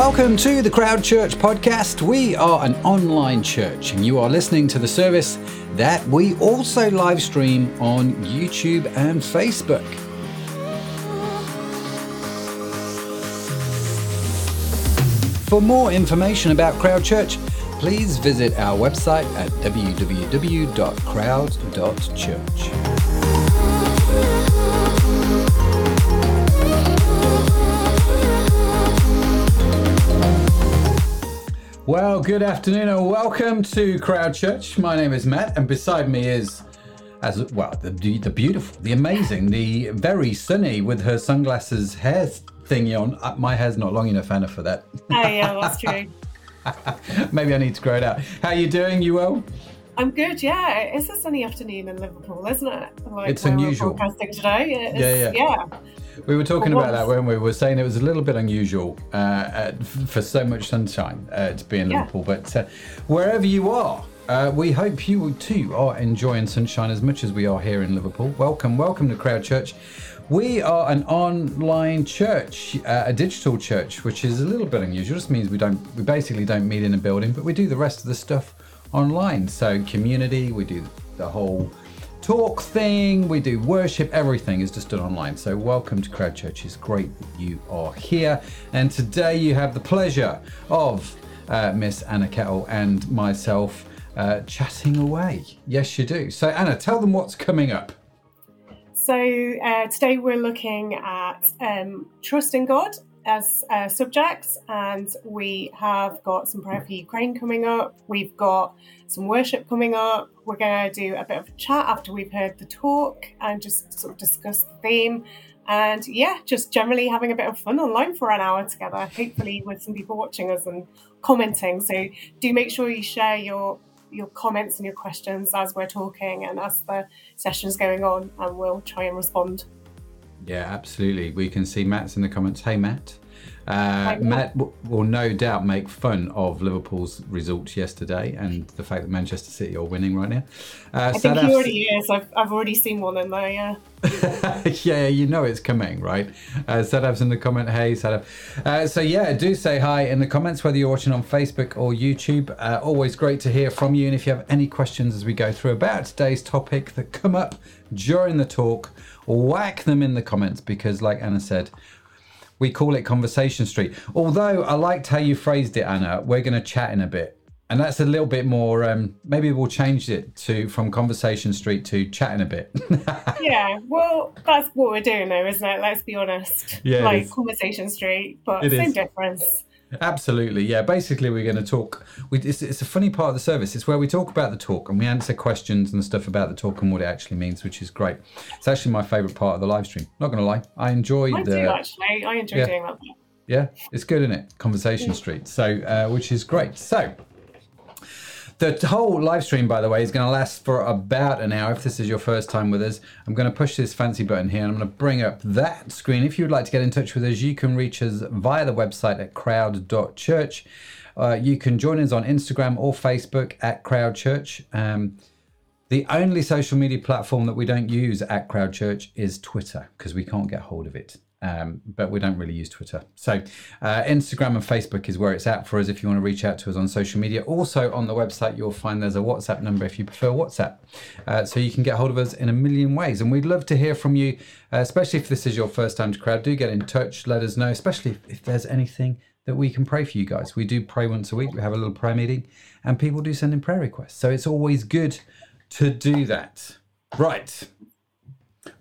Welcome to the Crowd Church podcast. We are an online church, and you are listening to the service that we also live stream on YouTube and Facebook. For more information about Crowd Church, please visit our website at www.crowd.church. Well, good afternoon and welcome to Crowd Church. My name is Matt, and beside me is, as well, the, the beautiful, the amazing, the very sunny with her sunglasses hair thingy on. Uh, My hair's not long enough, Anna, for that. Oh yeah, that's true. Maybe I need to grow it out. How are you doing? You well? I'm good. Yeah, it's a sunny afternoon in Liverpool, isn't it? Like It's unusual. Broadcasting today. It's, Yeah, yeah, We were talking about that when we were saying it was a little bit unusual uh, uh, for so much sunshine uh, to be in Yeah. Liverpool. But uh, wherever you are, uh, we hope you too are enjoying sunshine as much as we are here in Liverpool. Welcome, welcome to Crowd Church. We are an online church, uh, a digital church, which is a little bit unusual. Just means we don't, we basically don't meet in a building, but we do the rest of the stuff online. So community, we do the whole talk thing, we do worship, everything is just done online. So, welcome to Crowd Church. It's great that you are here. And today you have the pleasure of uh, Miss Anna Kettle and myself uh, chatting away. Yes, you do. So, Anna, tell them what's coming up. So uh, today we're looking at um, trust in God as uh, subjects, and we have got some prayer for Ukraine coming up. We've got some worship coming up. We're going to do a bit of a chat after we've heard the talk and just sort of discuss the theme. And yeah, just generally having a bit of fun online for an hour together, hopefully with some people watching us and commenting. So do make sure you share your your comments and your questions as we're talking and as the session's going on, and we'll try and respond. Yeah, absolutely. We can see Matt's in the comments. Hey, Matt. Uh, Matt. Matt w- will no doubt make fun of Liverpool's results yesterday and the fact that Manchester City are winning right now. Uh, I think he already is. I've I've already seen one in there. Yeah. yeah, you know it's coming, right? Uh, Sadaf's in the comment. Hey, Sadaf. Uh, so yeah, do say hi in the comments whether you're watching on Facebook or YouTube. Uh, always great to hear from you. And if you have any questions as we go through about today's topic that come up during the talk, whack them in the comments because, like Anna said, we call it Conversation Street. Although I liked how you phrased it, Anna. We're going to chat in a bit. And that's a little bit more. Um, maybe we'll change it to from Conversation Street to chatting a bit. Yeah. Well, that's what we're doing, though, isn't it? Let's be honest. Yeah, Like. Conversation Street, but It same is. difference. Absolutely, yeah. Basically, we're going to talk. We, it's, it's a funny part of the service. It's where we talk about the talk and we answer questions and stuff about the talk and what it actually means, which is great. It's actually my favourite part of the live stream. Not going to lie, I enjoy I the. do actually. I enjoy Yeah. doing that. Yeah, it's good, isn't it? Conversation Street. So, uh, which is great. So, the whole live stream, by the way, is going to last for about an hour. If this is your first time with us, I'm going to push this fancy button here and I'm going to bring up that screen. If you'd like to get in touch with us, you can reach us via the website at crowd.church. Uh, you can join us on Instagram or Facebook at Crowd Church. Um, the only social media platform that we don't use at Crowd Church is Twitter because we can't get hold of it. Um, but we don't really use Twitter. So uh, Instagram and Facebook is where it's at for us if you want to reach out to us on social media. Also on the website, you'll find there's a WhatsApp number if you prefer WhatsApp. Uh, so you can get hold of us in a million ways. And we'd love to hear from you, uh, especially if this is your first time to Crowd. Do get in touch, let us know, especially if, if there's anything that we can pray for you guys. We do pray once a week. We have a little prayer meeting and people do send in prayer requests. So it's always good to do that. Right.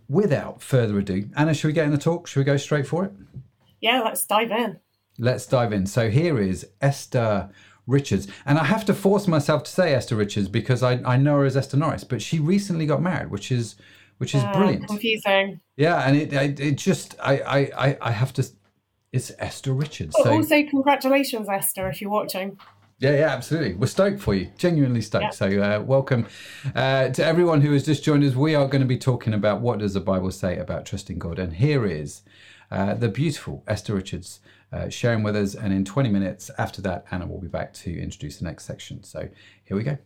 Without further ado, Anna, should we get in the talk? Should we go straight for it? Yeah, let's dive in. Let's dive in. So here is Esther Richards. And I have to force myself to say Esther Richards because I, I know her as Esther Norris, but she recently got married, which is which is Uh, brilliant. Confusing. Yeah, and it, it it just I, I I have to it's Esther Richards. So also, congratulations, Esther, if you're watching. Yeah, yeah, absolutely. We're stoked for you, genuinely stoked. Yeah. So, uh, welcome uh, to everyone who has just joined us. We are going to be talking about what does the Bible say about trusting God, and here is uh, the beautiful Esther Richards uh, sharing with us. And in 20 minutes after that, Anna will be back to introduce the next section. So, here we go.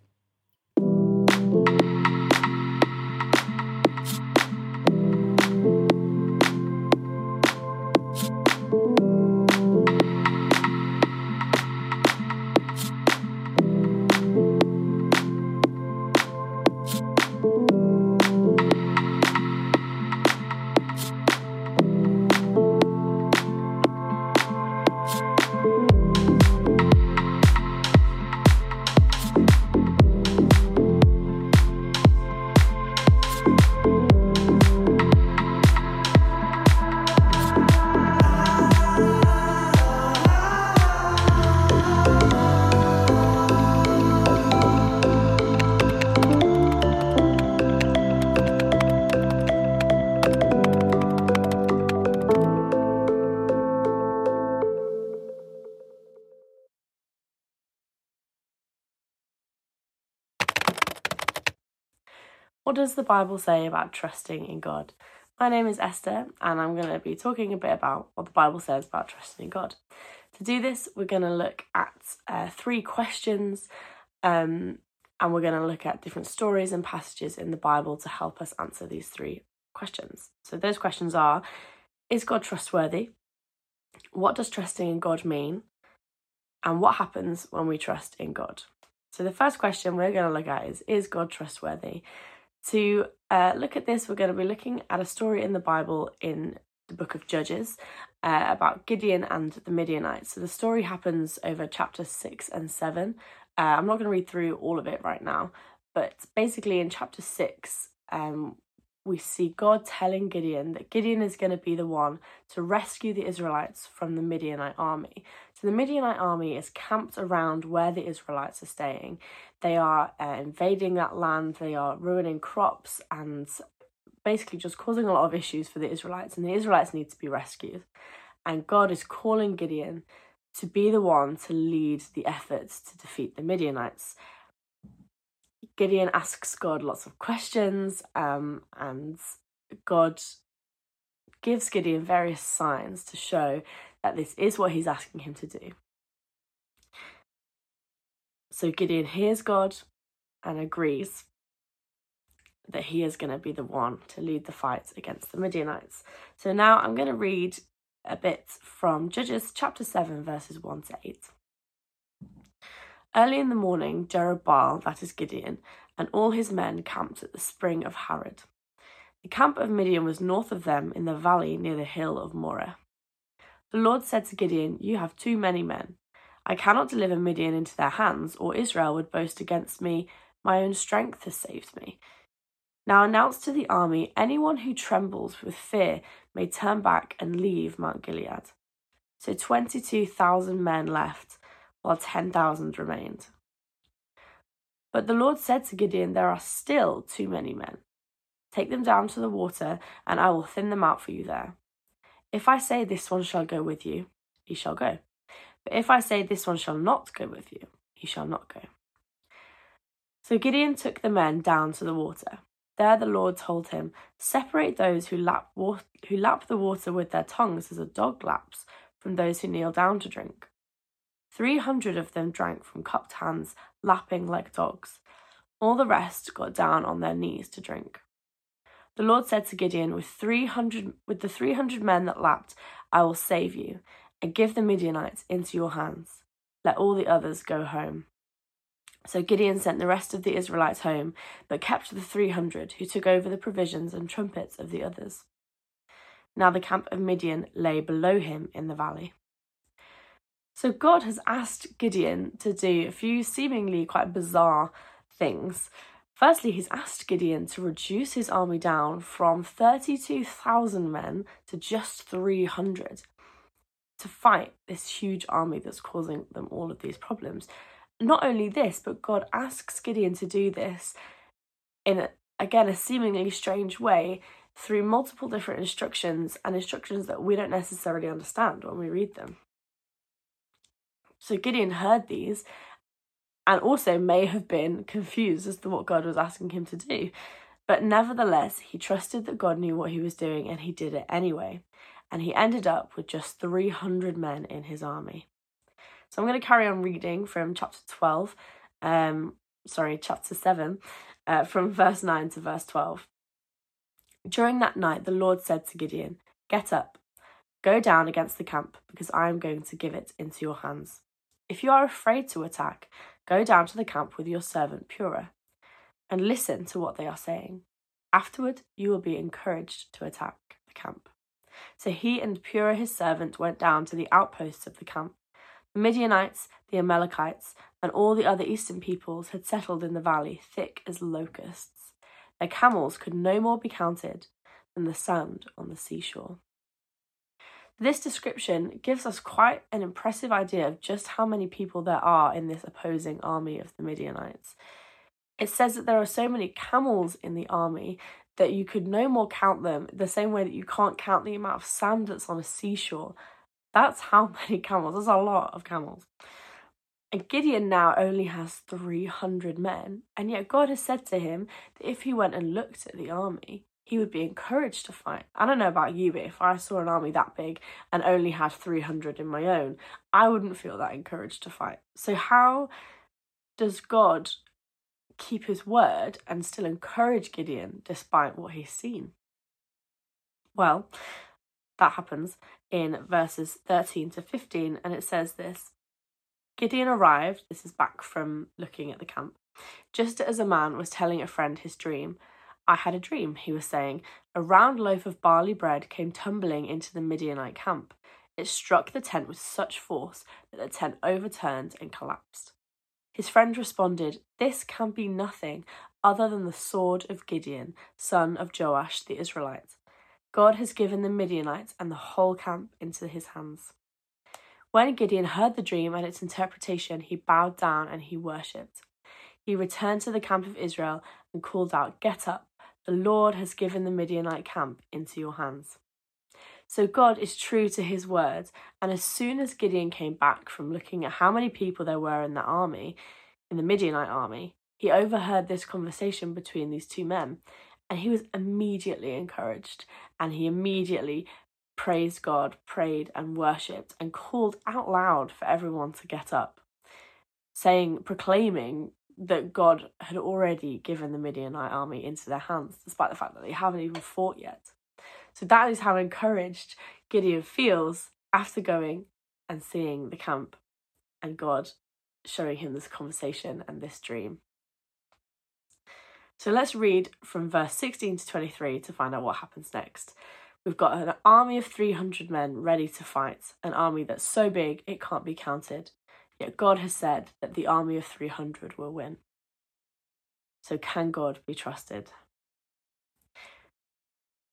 Does the Bible say about trusting in God? My name is Esther, and I'm going to be talking a bit about what the Bible says about trusting in God. To do this, we're going to look at uh, three questions, um, and we're going to look at different stories and passages in the Bible to help us answer these three questions. So, those questions are Is God trustworthy? What does trusting in God mean? And what happens when we trust in God? So, the first question we're going to look at is Is God trustworthy? To uh, look at this, we're going to be looking at a story in the Bible in the book of Judges uh, about Gideon and the Midianites. So the story happens over chapter 6 and 7. Uh, I'm not going to read through all of it right now, but basically in chapter 6, um, we see God telling Gideon that Gideon is going to be the one to rescue the Israelites from the Midianite army. So the Midianite army is camped around where the Israelites are staying. They are uh, invading that land, they are ruining crops and basically just causing a lot of issues for the Israelites, and the Israelites need to be rescued. And God is calling Gideon to be the one to lead the efforts to defeat the Midianites. Gideon asks God lots of questions, um, and God gives Gideon various signs to show that this is what he's asking him to do. So Gideon hears God and agrees that he is going to be the one to lead the fight against the Midianites. So now I'm going to read a bit from Judges chapter 7, verses 1 to 8. Early in the morning, Jerubbaal, that is Gideon, and all his men camped at the spring of Harod. The camp of Midian was north of them in the valley near the hill of Moreh. The Lord said to Gideon, You have too many men. I cannot deliver Midian into their hands, or Israel would boast against me, My own strength has saved me. Now announce to the army anyone who trembles with fear may turn back and leave Mount Gilead. So 22,000 men left, while 10,000 remained. But the Lord said to Gideon, There are still too many men. Take them down to the water, and I will thin them out for you there. If I say this one shall go with you, he shall go. But if I say this one shall not go with you, he shall not go. So Gideon took the men down to the water. There the Lord told him, Separate those who lap, who lap the water with their tongues as a dog laps from those who kneel down to drink. Three hundred of them drank from cupped hands, lapping like dogs. All the rest got down on their knees to drink. The Lord said to Gideon, With three hundred with the three hundred men that lapped, I will save you, and give the Midianites into your hands. Let all the others go home. So Gideon sent the rest of the Israelites home, but kept the 300 who took over the provisions and trumpets of the others. Now the camp of Midian lay below him in the valley. So God has asked Gideon to do a few seemingly quite bizarre things. Firstly, he's asked Gideon to reduce his army down from 32,000 men to just 300 to fight this huge army that's causing them all of these problems not only this, but God asks Gideon to do this in, a, again, a seemingly strange way through multiple different instructions and instructions that we don't necessarily understand when we read them. So Gideon heard these and also may have been confused as to what God was asking him to do. But nevertheless, he trusted that God knew what he was doing and he did it anyway. And he ended up with just 300 men in his army. So I'm going to carry on reading from chapter 12, um, sorry, chapter 7, uh, from verse 9 to verse 12. During that night, the Lord said to Gideon, Get up, go down against the camp, because I am going to give it into your hands. If you are afraid to attack, go down to the camp with your servant Purah and listen to what they are saying. Afterward, you will be encouraged to attack the camp. So he and Purah his servant went down to the outposts of the camp. The Midianites, the Amalekites, and all the other eastern peoples had settled in the valley, thick as locusts. Their camels could no more be counted than the sand on the seashore. This description gives us quite an impressive idea of just how many people there are in this opposing army of the Midianites. It says that there are so many camels in the army that you could no more count them, the same way that you can't count the amount of sand that's on a seashore. That's how many camels. That's a lot of camels. And Gideon now only has 300 men, and yet God has said to him that if he went and looked at the army, he would be encouraged to fight. I don't know about you, but if I saw an army that big and only had 300 in my own, I wouldn't feel that encouraged to fight. So, how does God keep his word and still encourage Gideon despite what he's seen? Well, that happens in verses 13 to 15, and it says this Gideon arrived, this is back from looking at the camp, just as a man was telling a friend his dream. I had a dream, he was saying. A round loaf of barley bread came tumbling into the Midianite camp. It struck the tent with such force that the tent overturned and collapsed. His friend responded, This can be nothing other than the sword of Gideon, son of Joash the Israelite. God has given the Midianites and the whole camp into his hands. When Gideon heard the dream and its interpretation, he bowed down and he worshipped. He returned to the camp of Israel and called out, Get up, the Lord has given the Midianite camp into your hands. So God is true to his word, and as soon as Gideon came back from looking at how many people there were in the army, in the Midianite army, he overheard this conversation between these two men, and he was immediately encouraged, and he immediately praised God, prayed and worshipped, and called out loud for everyone to get up, saying, proclaiming that God had already given the Midianite army into their hands, despite the fact that they haven't even fought yet. So that is how encouraged Gideon feels after going and seeing the camp and God showing him this conversation and this dream. So let's read from verse 16 to 23 to find out what happens next. We've got an army of 300 men ready to fight, an army that's so big it can't be counted. Yet God has said that the army of 300 will win. So, can God be trusted?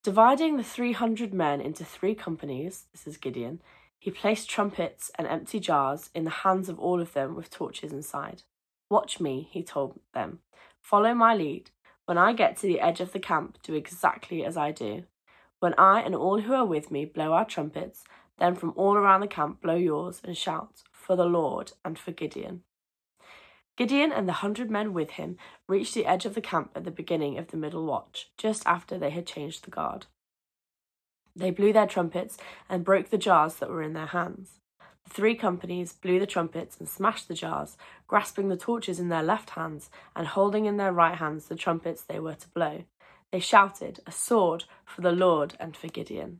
Dividing the 300 men into three companies, this is Gideon, he placed trumpets and empty jars in the hands of all of them with torches inside. Watch me, he told them. Follow my lead. When I get to the edge of the camp, do exactly as I do. When I and all who are with me blow our trumpets, then from all around the camp blow yours and shout, For the Lord and for Gideon. Gideon and the hundred men with him reached the edge of the camp at the beginning of the middle watch, just after they had changed the guard. They blew their trumpets and broke the jars that were in their hands. The three companies blew the trumpets and smashed the jars, grasping the torches in their left hands and holding in their right hands the trumpets they were to blow. They shouted, A sword for the Lord and for Gideon.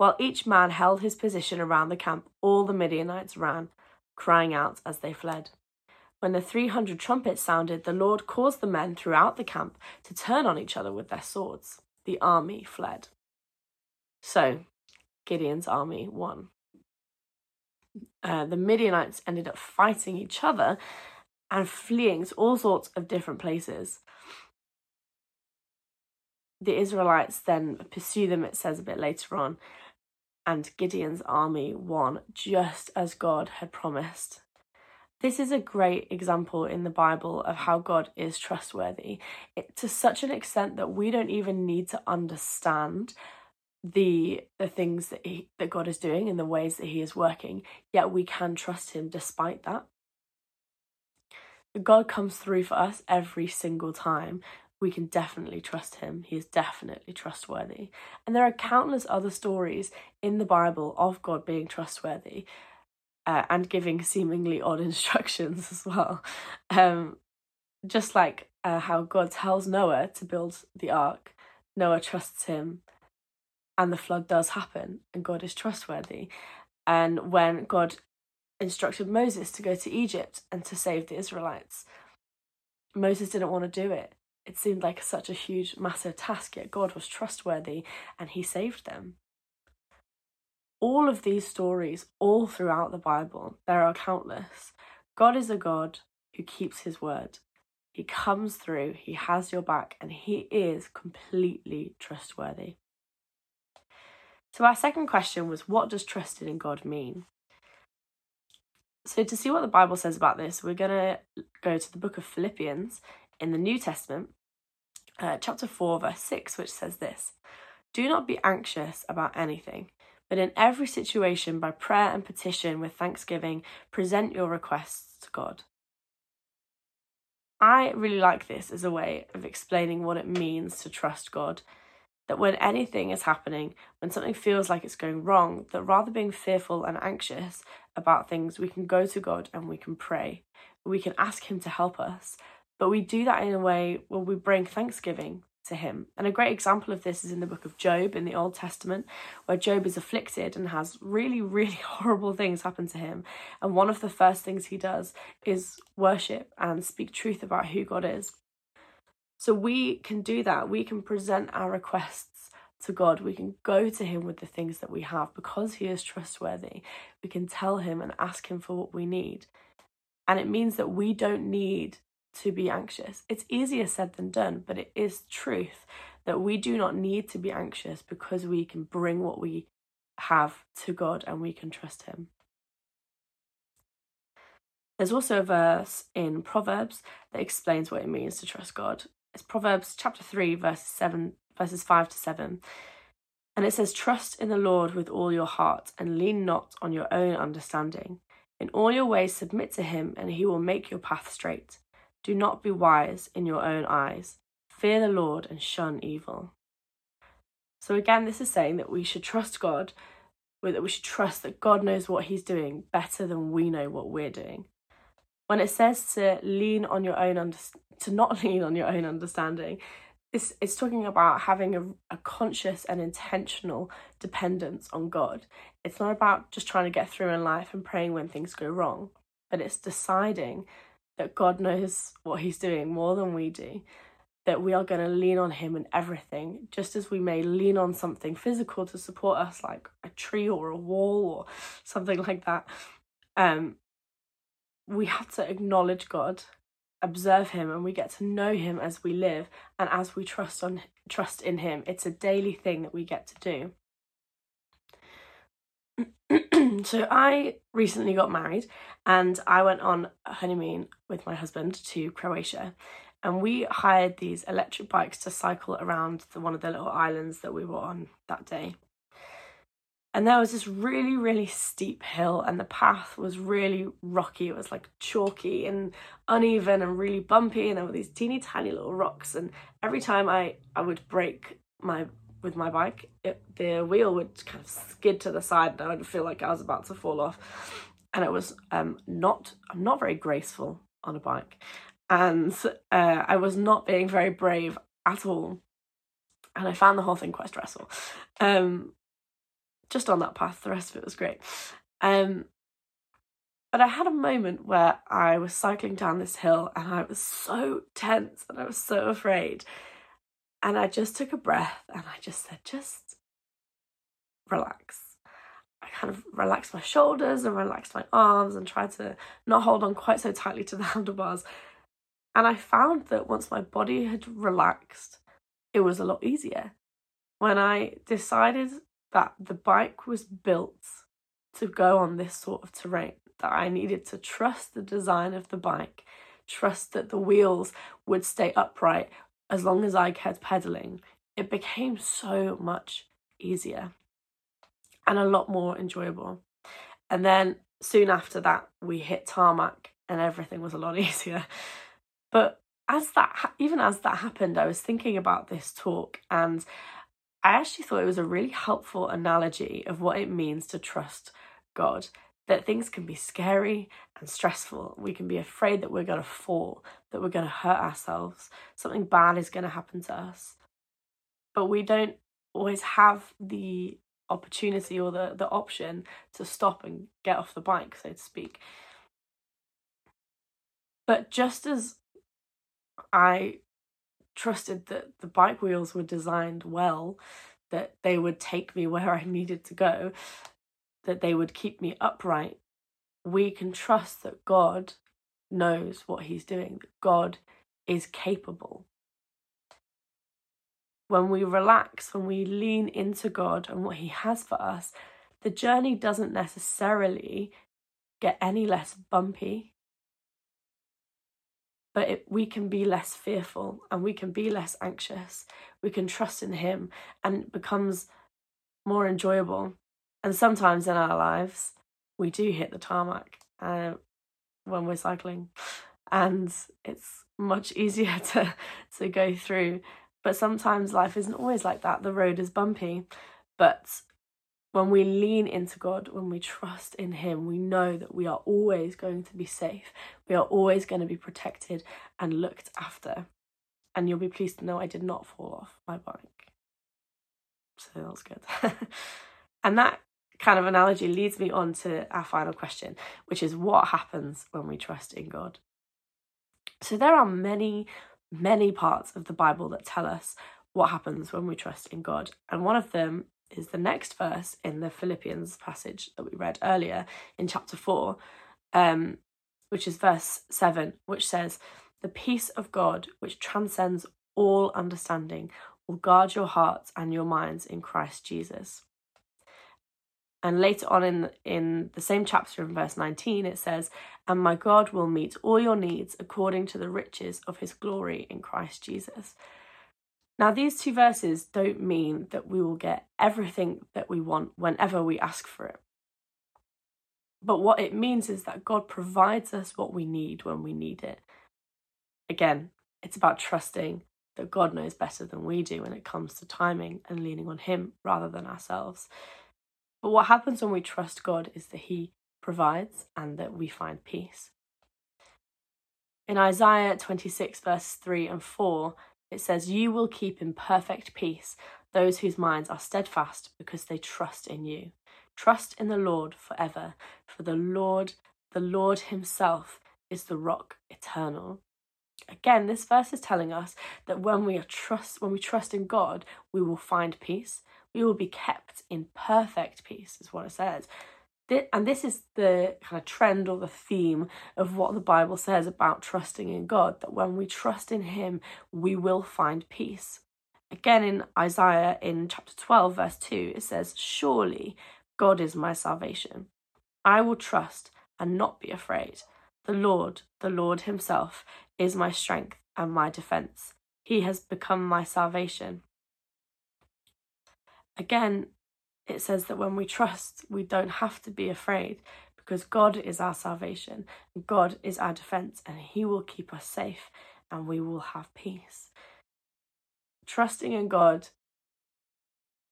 While each man held his position around the camp, all the Midianites ran, crying out as they fled. When the three hundred trumpets sounded, the Lord caused the men throughout the camp to turn on each other with their swords. The army fled. So, Gideon's army won. Uh, the Midianites ended up fighting each other and fleeing to all sorts of different places the Israelites then pursue them, it says a bit later on, and Gideon's army won just as God had promised. This is a great example in the Bible of how God is trustworthy. It, to such an extent that we don't even need to understand the the things that he, that God is doing and the ways that he is working yet we can trust him despite that. God comes through for us every single time we can definitely trust him. He is definitely trustworthy. And there are countless other stories in the Bible of God being trustworthy uh, and giving seemingly odd instructions as well. Um, just like uh, how God tells Noah to build the ark, Noah trusts him, and the flood does happen, and God is trustworthy. And when God instructed Moses to go to Egypt and to save the Israelites, Moses didn't want to do it it seemed like such a huge, massive task, yet God was trustworthy and He saved them. All of these stories, all throughout the Bible, there are countless. God is a God who keeps His word. He comes through, He has your back, and He is completely trustworthy. So, our second question was what does trusted in God mean? So, to see what the Bible says about this, we're going to go to the book of Philippians in the New Testament, uh, chapter 4, verse 6, which says this Do not be anxious about anything, But in every situation, by prayer and petition with thanksgiving, present your requests to God. I really like this as a way of explaining what it means to trust God. That when anything is happening, when something feels like it's going wrong, that rather being fearful and anxious about things, we can go to God and we can pray. We can ask Him to help us. But we do that in a way where we bring thanksgiving to him. And a great example of this is in the book of Job in the Old Testament, where Job is afflicted and has really, really horrible things happen to him. And one of the first things he does is worship and speak truth about who God is. So we can do that. We can present our requests to God. We can go to Him with the things that we have because He is trustworthy. We can tell Him and ask Him for what we need. And it means that we don't need to be anxious. It's easier said than done, but it is truth that we do not need to be anxious because we can bring what we have to God and we can trust Him. There's also a verse in Proverbs that explains what it means to trust God. It's Proverbs chapter 3, verses 7, verses 5 to 7. And it says, Trust in the Lord with all your heart and lean not on your own understanding. In all your ways submit to him, and he will make your path straight. Do not be wise in your own eyes. Fear the Lord and shun evil. So, again, this is saying that we should trust God, that we should trust that God knows what He's doing better than we know what we're doing. When it says to lean on your own, under- to not lean on your own understanding, this it's talking about having a, a conscious and intentional dependence on God. It's not about just trying to get through in life and praying when things go wrong, but it's deciding that God knows what He's doing more than we do, that we are going to lean on Him in everything, just as we may lean on something physical to support us, like a tree or a wall or something like that. Um, we have to acknowledge God, observe Him, and we get to know Him as we live and as we trust on trust in Him. It's a daily thing that we get to do. Um, so I recently got married and I went on a honeymoon with my husband to Croatia and we hired these electric bikes to cycle around the, one of the little islands that we were on that day. And there was this really, really steep hill, and the path was really rocky. It was like chalky and uneven and really bumpy, and there were these teeny tiny little rocks. And every time I, I would break my with my bike, it, the wheel would kind of skid to the side and I would feel like I was about to fall off. And it was um, not, I'm not very graceful on a bike. And uh, I was not being very brave at all. And I found the whole thing quite stressful. Um, just on that path, the rest of it was great. Um, but I had a moment where I was cycling down this hill and I was so tense and I was so afraid. And I just took a breath and I just said, just relax. I kind of relaxed my shoulders and relaxed my arms and tried to not hold on quite so tightly to the handlebars. And I found that once my body had relaxed, it was a lot easier. When I decided that the bike was built to go on this sort of terrain, that I needed to trust the design of the bike, trust that the wheels would stay upright as long as I kept pedaling, it became so much easier and a lot more enjoyable. And then soon after that, we hit tarmac and everything was a lot easier. But as that, even as that happened, I was thinking about this talk and I actually thought it was a really helpful analogy of what it means to trust God. That things can be scary and stressful. We can be afraid that we're going to fall, that we're going to hurt ourselves, something bad is going to happen to us. But we don't always have the opportunity or the, the option to stop and get off the bike, so to speak. But just as I trusted that the bike wheels were designed well, that they would take me where I needed to go, that they would keep me upright, we can trust that God knows what He's doing, that God is capable. When we relax, when we lean into God and what He has for us, the journey doesn't necessarily get any less bumpy, but it, we can be less fearful and we can be less anxious. We can trust in Him and it becomes more enjoyable And sometimes in our lives, we do hit the tarmac uh, when we're cycling, and it's much easier to to go through. But sometimes life isn't always like that. The road is bumpy, but when we lean into God, when we trust in Him, we know that we are always going to be safe. We are always going to be protected and looked after. And you'll be pleased to know I did not fall off my bike. So that was good. and that kind of analogy leads me on to our final question, which is what happens when we trust in God? So there are many, many parts of the Bible that tell us what happens when we trust in God. And one of them is the next verse in the Philippians passage that we read earlier in chapter 4, um, which is verse 7, which says, The peace of God, which transcends all understanding, will guard your hearts and your minds in Christ Jesus. And later on in, in the same chapter, in verse 19, it says, And my God will meet all your needs according to the riches of his glory in Christ Jesus. Now, these two verses don't mean that we will get everything that we want whenever we ask for it. But what it means is that God provides us what we need when we need it. Again, it's about trusting that God knows better than we do when it comes to timing and leaning on Him rather than ourselves. But what happens when we trust God is that He provides and that we find peace. In Isaiah 26, verse 3 and 4, it says, You will keep in perfect peace those whose minds are steadfast because they trust in you. Trust in the Lord forever, for the Lord, the Lord Himself, is the rock eternal. Again, this verse is telling us that when we are trust when we trust in God, we will find peace. We will be kept in perfect peace, is what it says and this is the kind of trend or the theme of what the Bible says about trusting in God that when we trust in Him, we will find peace. Again, in Isaiah in chapter 12, verse 2, it says, Surely God is my salvation. I will trust and not be afraid. The Lord, the Lord Himself, is my strength and my defense. He has become my salvation. Again, it says that when we trust, we don't have to be afraid because God is our salvation, God is our defense, and He will keep us safe and we will have peace. Trusting in God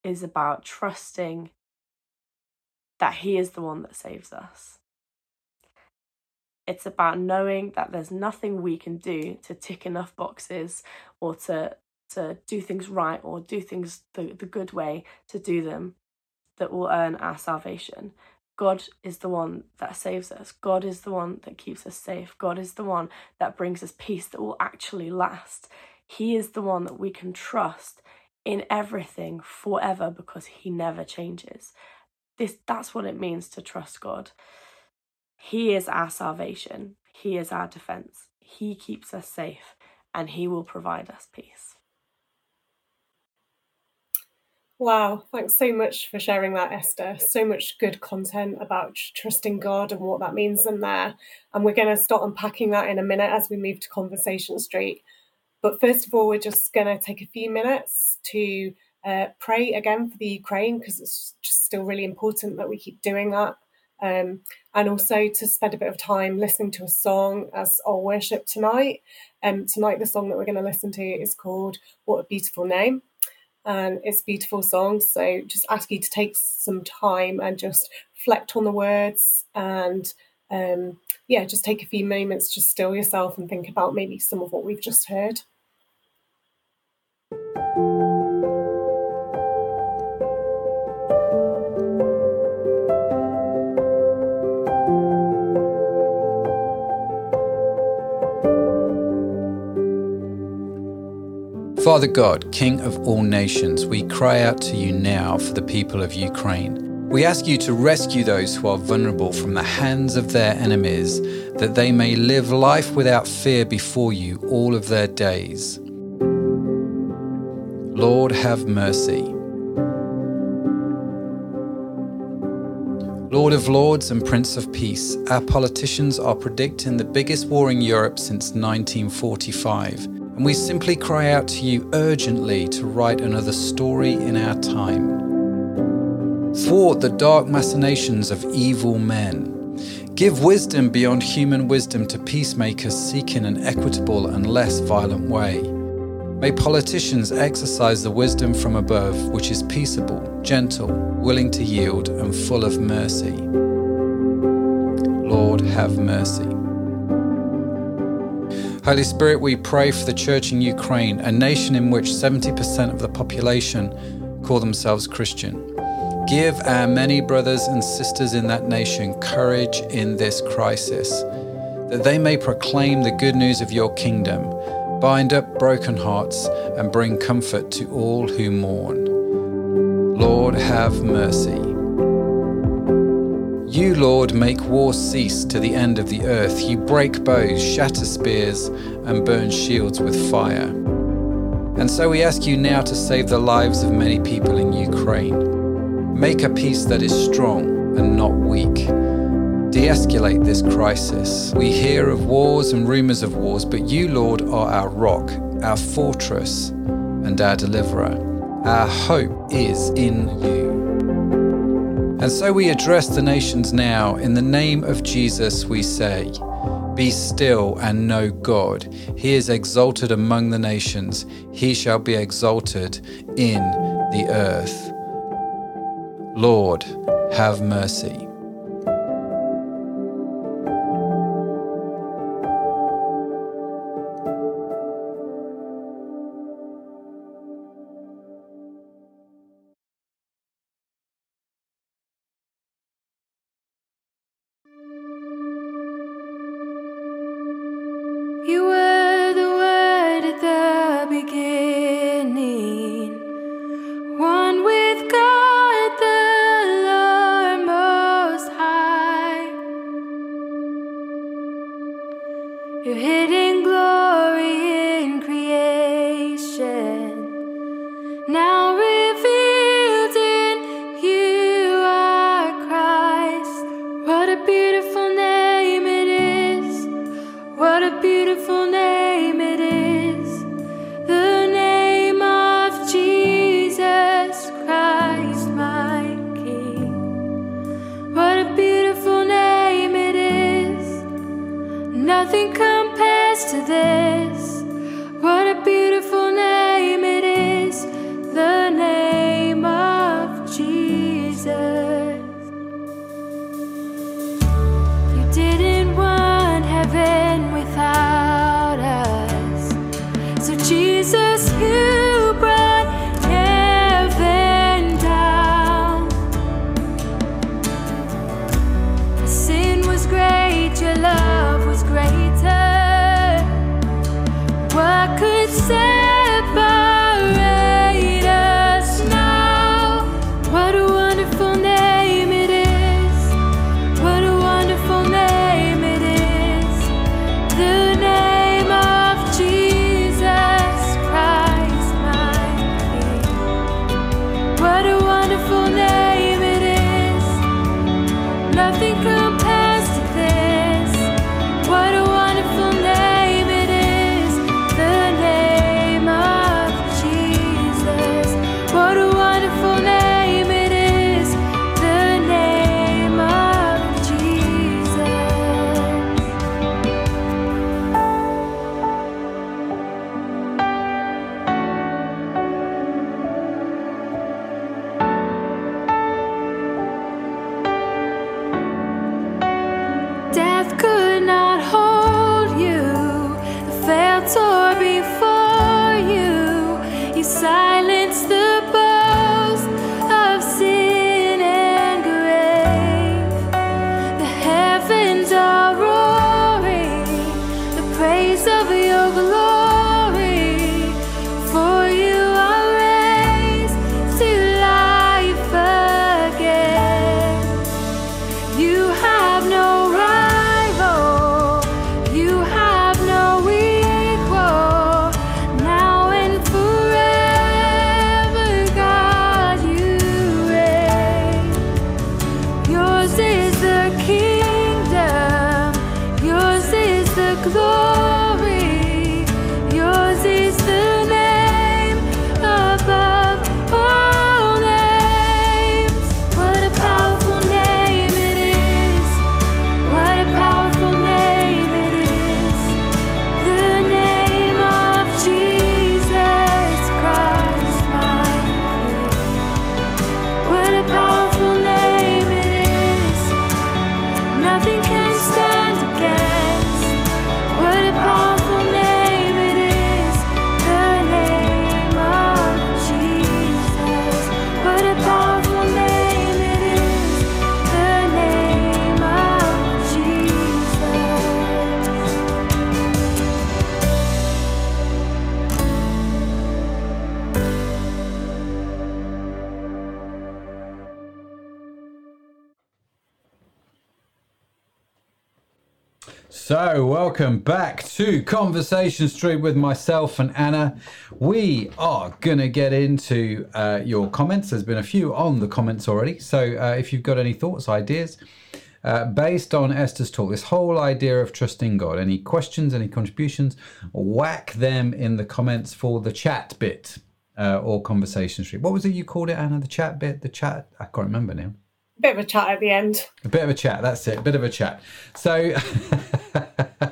is about trusting that He is the one that saves us. It's about knowing that there's nothing we can do to tick enough boxes or to to do things right or do things the, the good way to do them that will earn our salvation. God is the one that saves us. God is the one that keeps us safe. God is the one that brings us peace that will actually last. He is the one that we can trust in everything forever because he never changes. This that's what it means to trust God. He is our salvation. He is our defense. He keeps us safe and he will provide us peace. Wow, thanks so much for sharing that, Esther. So much good content about trusting God and what that means in there. And we're going to start unpacking that in a minute as we move to Conversation Street. But first of all, we're just going to take a few minutes to uh, pray again for the Ukraine because it's just still really important that we keep doing that. Um, and also to spend a bit of time listening to a song as our worship tonight. Um, tonight, the song that we're going to listen to is called What a Beautiful Name and it's beautiful songs. So just ask you to take some time and just reflect on the words and um, yeah, just take a few moments, just still yourself and think about maybe some of what we've just heard. Father God, King of all nations, we cry out to you now for the people of Ukraine. We ask you to rescue those who are vulnerable from the hands of their enemies, that they may live life without fear before you all of their days. Lord, have mercy. Lord of Lords and Prince of Peace, our politicians are predicting the biggest war in Europe since 1945 and we simply cry out to you urgently to write another story in our time. Thwart the dark machinations of evil men. Give wisdom beyond human wisdom to peacemakers seeking an equitable and less violent way. May politicians exercise the wisdom from above, which is peaceable, gentle, willing to yield, and full of mercy. Lord, have mercy. Holy Spirit, we pray for the church in Ukraine, a nation in which 70% of the population call themselves Christian. Give our many brothers and sisters in that nation courage in this crisis, that they may proclaim the good news of your kingdom, bind up broken hearts, and bring comfort to all who mourn. Lord, have mercy. You, Lord, make war cease to the end of the earth. You break bows, shatter spears, and burn shields with fire. And so we ask you now to save the lives of many people in Ukraine. Make a peace that is strong and not weak. De escalate this crisis. We hear of wars and rumors of wars, but you, Lord, are our rock, our fortress, and our deliverer. Our hope is in you. And so we address the nations now. In the name of Jesus, we say, Be still and know God. He is exalted among the nations, he shall be exalted in the earth. Lord, have mercy. So, welcome back to Conversation Street with myself and Anna. We are going to get into uh, your comments. There's been a few on the comments already. So, uh, if you've got any thoughts, ideas, uh, based on Esther's talk, this whole idea of trusting God, any questions, any contributions, whack them in the comments for the chat bit uh, or Conversation Street. What was it you called it, Anna? The chat bit? The chat? I can't remember now bit of a chat at the end. A bit of a chat. That's it. A bit of a chat. So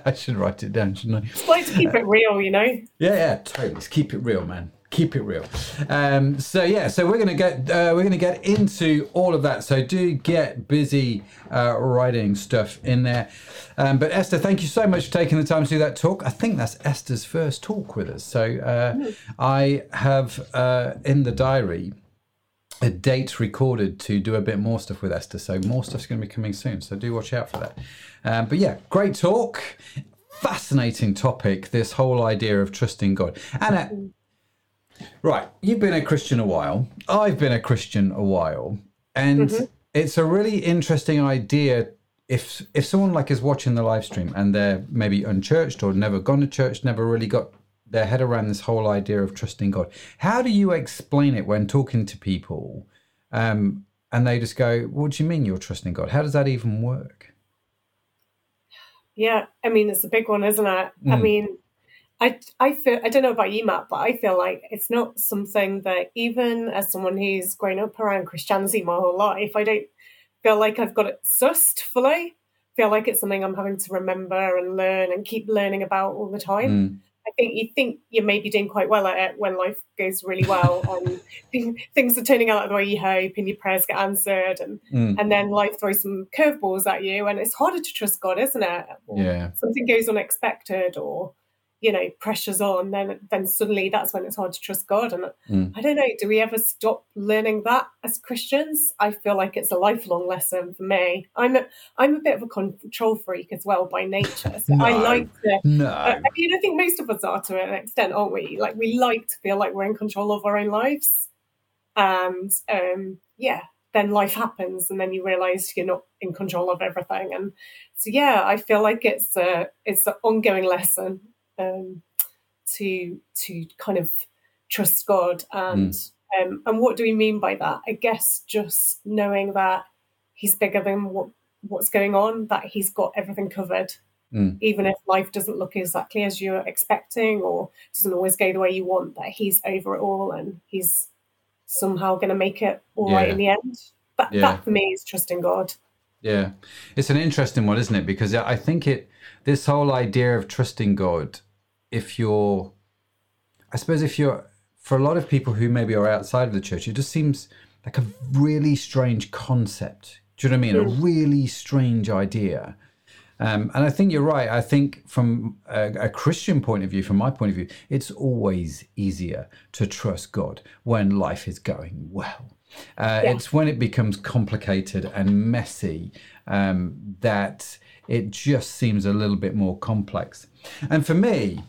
I should write it down, shouldn't I? It's like to keep it real, you know. Yeah, yeah, totally. Let's keep it real, man. Keep it real. Um, so yeah, so we're gonna get uh, we're gonna get into all of that. So do get busy uh, writing stuff in there. Um, but Esther, thank you so much for taking the time to do that talk. I think that's Esther's first talk with us. So uh, mm. I have uh, in the diary a date recorded to do a bit more stuff with Esther. So more stuff's going to be coming soon. So do watch out for that. Um, but yeah, great talk. Fascinating topic. This whole idea of trusting God. Anna, right, you've been a Christian a while. I've been a Christian a while, and mm-hmm. it's a really interesting idea. If if someone like is watching the live stream and they're maybe unchurched or never gone to church, never really got their head around this whole idea of trusting God. How do you explain it when talking to people um, and they just go, What do you mean you're trusting God? How does that even work? Yeah, I mean, it's a big one, isn't it? Mm. I mean, I, I feel, I don't know about you, Matt, but I feel like it's not something that even as someone who's grown up around Christianity my whole life, I don't feel like I've got it sussed fully. I feel like it's something I'm having to remember and learn and keep learning about all the time. Mm. I think you think you're maybe doing quite well at it when life goes really well and things are turning out the way you hope and your prayers get answered and mm. and then life throws some curveballs at you and it's harder to trust God, isn't it? Or yeah. Something goes unexpected or you know pressures on then then suddenly that's when it's hard to trust god. And mm. i don't know do we ever stop learning that as christians? I feel like it's a lifelong lesson for me. I'm a, i'm a bit of a control freak as well by nature. So no, i like to no. Uh, i mean i think most of us are to an extent aren't we? Like we like to feel like we're in control of our own lives. And um yeah then life happens and then you realize you're not in control of everything. And so yeah i feel like it's a it's an ongoing lesson um, to to kind of trust God and mm. um, and what do we mean by that? I guess just knowing that He's bigger than what what's going on, that He's got everything covered. Mm. Even if life doesn't look exactly as you're expecting or doesn't always go the way you want, that he's over it all and he's somehow going to make it all yeah. right in the end. That, yeah. that for me is trusting God. Yeah, it's an interesting one, isn't it? Because I think it this whole idea of trusting God if you're, I suppose, if you're, for a lot of people who maybe are outside of the church, it just seems like a really strange concept. Do you know what I mean? Mm. A really strange idea. Um, and I think you're right. I think from a, a, Christian point of view, from my point of view, it's always easier to trust God when life is going well. Uh, yeah. It's when it becomes complicated and messy um, that it just seems a little bit more complex. And for me,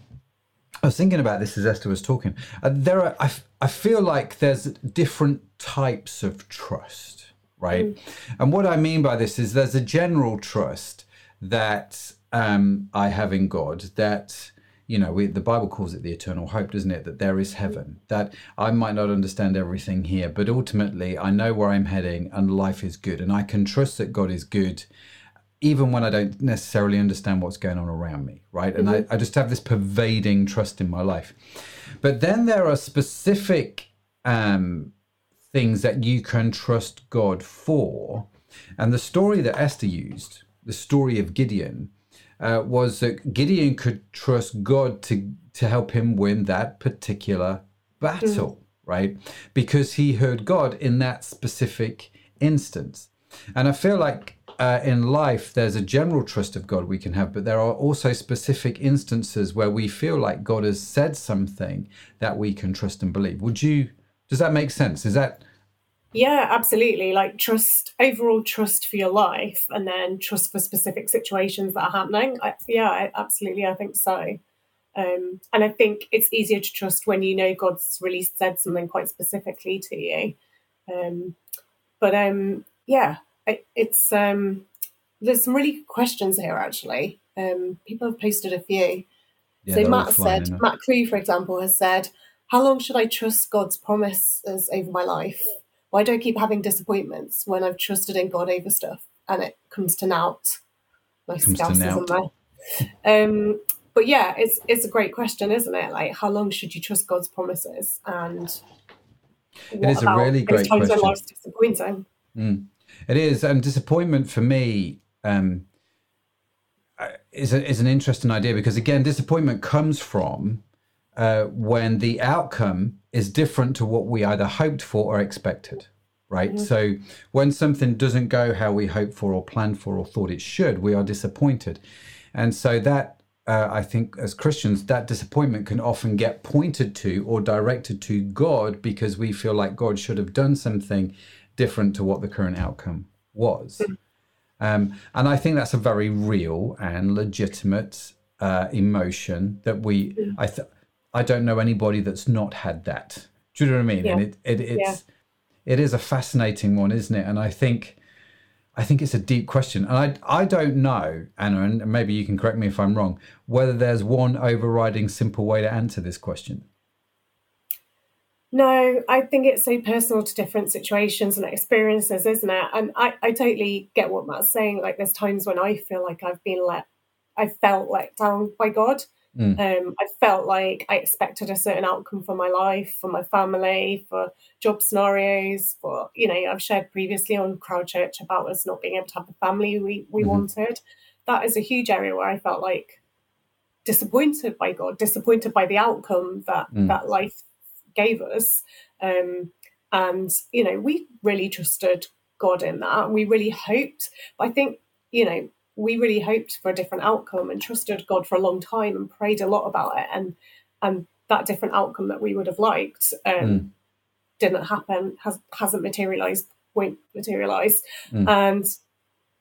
I was thinking about this as Esther was talking. Uh, there are, I, I feel like there's different types of trust, right? Mm. And what I mean by this is there's a general trust that um, I have in God that, you know, we, the Bible calls it the eternal hope, doesn't it? That there is heaven, that I might not understand everything here, but ultimately I know where I'm heading and life is good. And I can trust that God is good even when I don't necessarily understand what's going on around me, right? And mm-hmm. I, I just have this pervading trust in my life. But then there are specific um, things that you can trust God for. And the story that Esther used, the story of Gideon, uh, was that Gideon could trust God to, to help him win that particular battle, mm. right? Because he heard God in that specific instance. And I feel like uh, in life, there's a general trust of God we can have, but there are also specific instances where we feel like God has said something that we can trust and believe. Would you? Does that make sense? Is that? Yeah, absolutely. Like trust, overall trust for your life, and then trust for specific situations that are happening. I, yeah, I, absolutely. I think so. Um, and I think it's easier to trust when you know God's really said something quite specifically to you. Um, but um, yeah, it's um, there's some really good questions here actually. Um, people have posted a few. Yeah, so Matt said, in. Matt Clue, for example, has said, "How long should I trust God's promises over my life? Why do I keep having disappointments when I've trusted in God over stuff and it comes to naught?" Nice Comes to scousism there. Um, but yeah, it's it's a great question, isn't it? Like, how long should you trust God's promises? And it is a really great question. disappointing? It is, and disappointment for me um, is a, is an interesting idea because again, disappointment comes from uh, when the outcome is different to what we either hoped for or expected. Right. So when something doesn't go how we hoped for or planned for or thought it should, we are disappointed, and so that uh, I think as Christians, that disappointment can often get pointed to or directed to God because we feel like God should have done something different to what the current outcome was. Um, and I think that's a very real and legitimate uh, emotion that we. I th- I don't know anybody that's not had that. Do you know what I mean? And it, it it's it is a fascinating one, isn't it? And I think I think it's a deep question, and I I don't know, Anna, and maybe you can correct me if I'm wrong, whether there's one overriding simple way to answer this question. No, I think it's so personal to different situations and experiences, isn't it? And I, I totally get what Matt's saying. Like, there's times when I feel like I've been let, I felt let down by God. Mm. Um, I felt like I expected a certain outcome for my life, for my family, for job scenarios, for, you know, I've shared previously on Crowd Church about us not being able to have the family we, we Mhm. wanted. That is a huge area where I felt like disappointed by God, disappointed by the outcome that Mm. that life gave us. Um, and, you know, we really trusted God in that. We really hoped. But I think, you know, we really hoped for a different outcome and trusted God for a long time and prayed a lot about it. And and that different outcome that we would have liked um, Mm. didn't happen, has hasn't materialized, won't materialize. Mm. And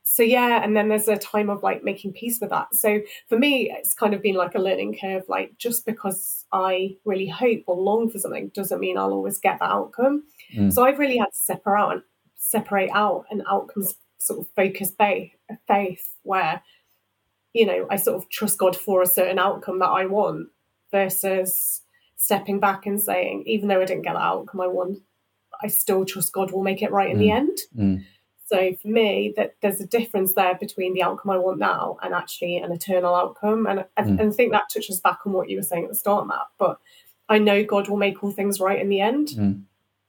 so yeah, and then there's a time of like making peace with that. So for me, it's kind of been like a learning curve. Like just because I really hope or long for something doesn't mean I'll always get that outcome. Mm. So I've really had to separate out, separate out an outcomes sort of focused ba- faith where you know I sort of trust God for a certain outcome that I want versus stepping back and saying even though I didn't get that outcome I want, I still trust God will make it right in the end. Mm. So for me, that there's a difference there between the outcome I want now and actually an eternal outcome. And I, Mm. and I think that touches back on what you were saying at the start, Matt. But I know God will make all things right in the end, Mm.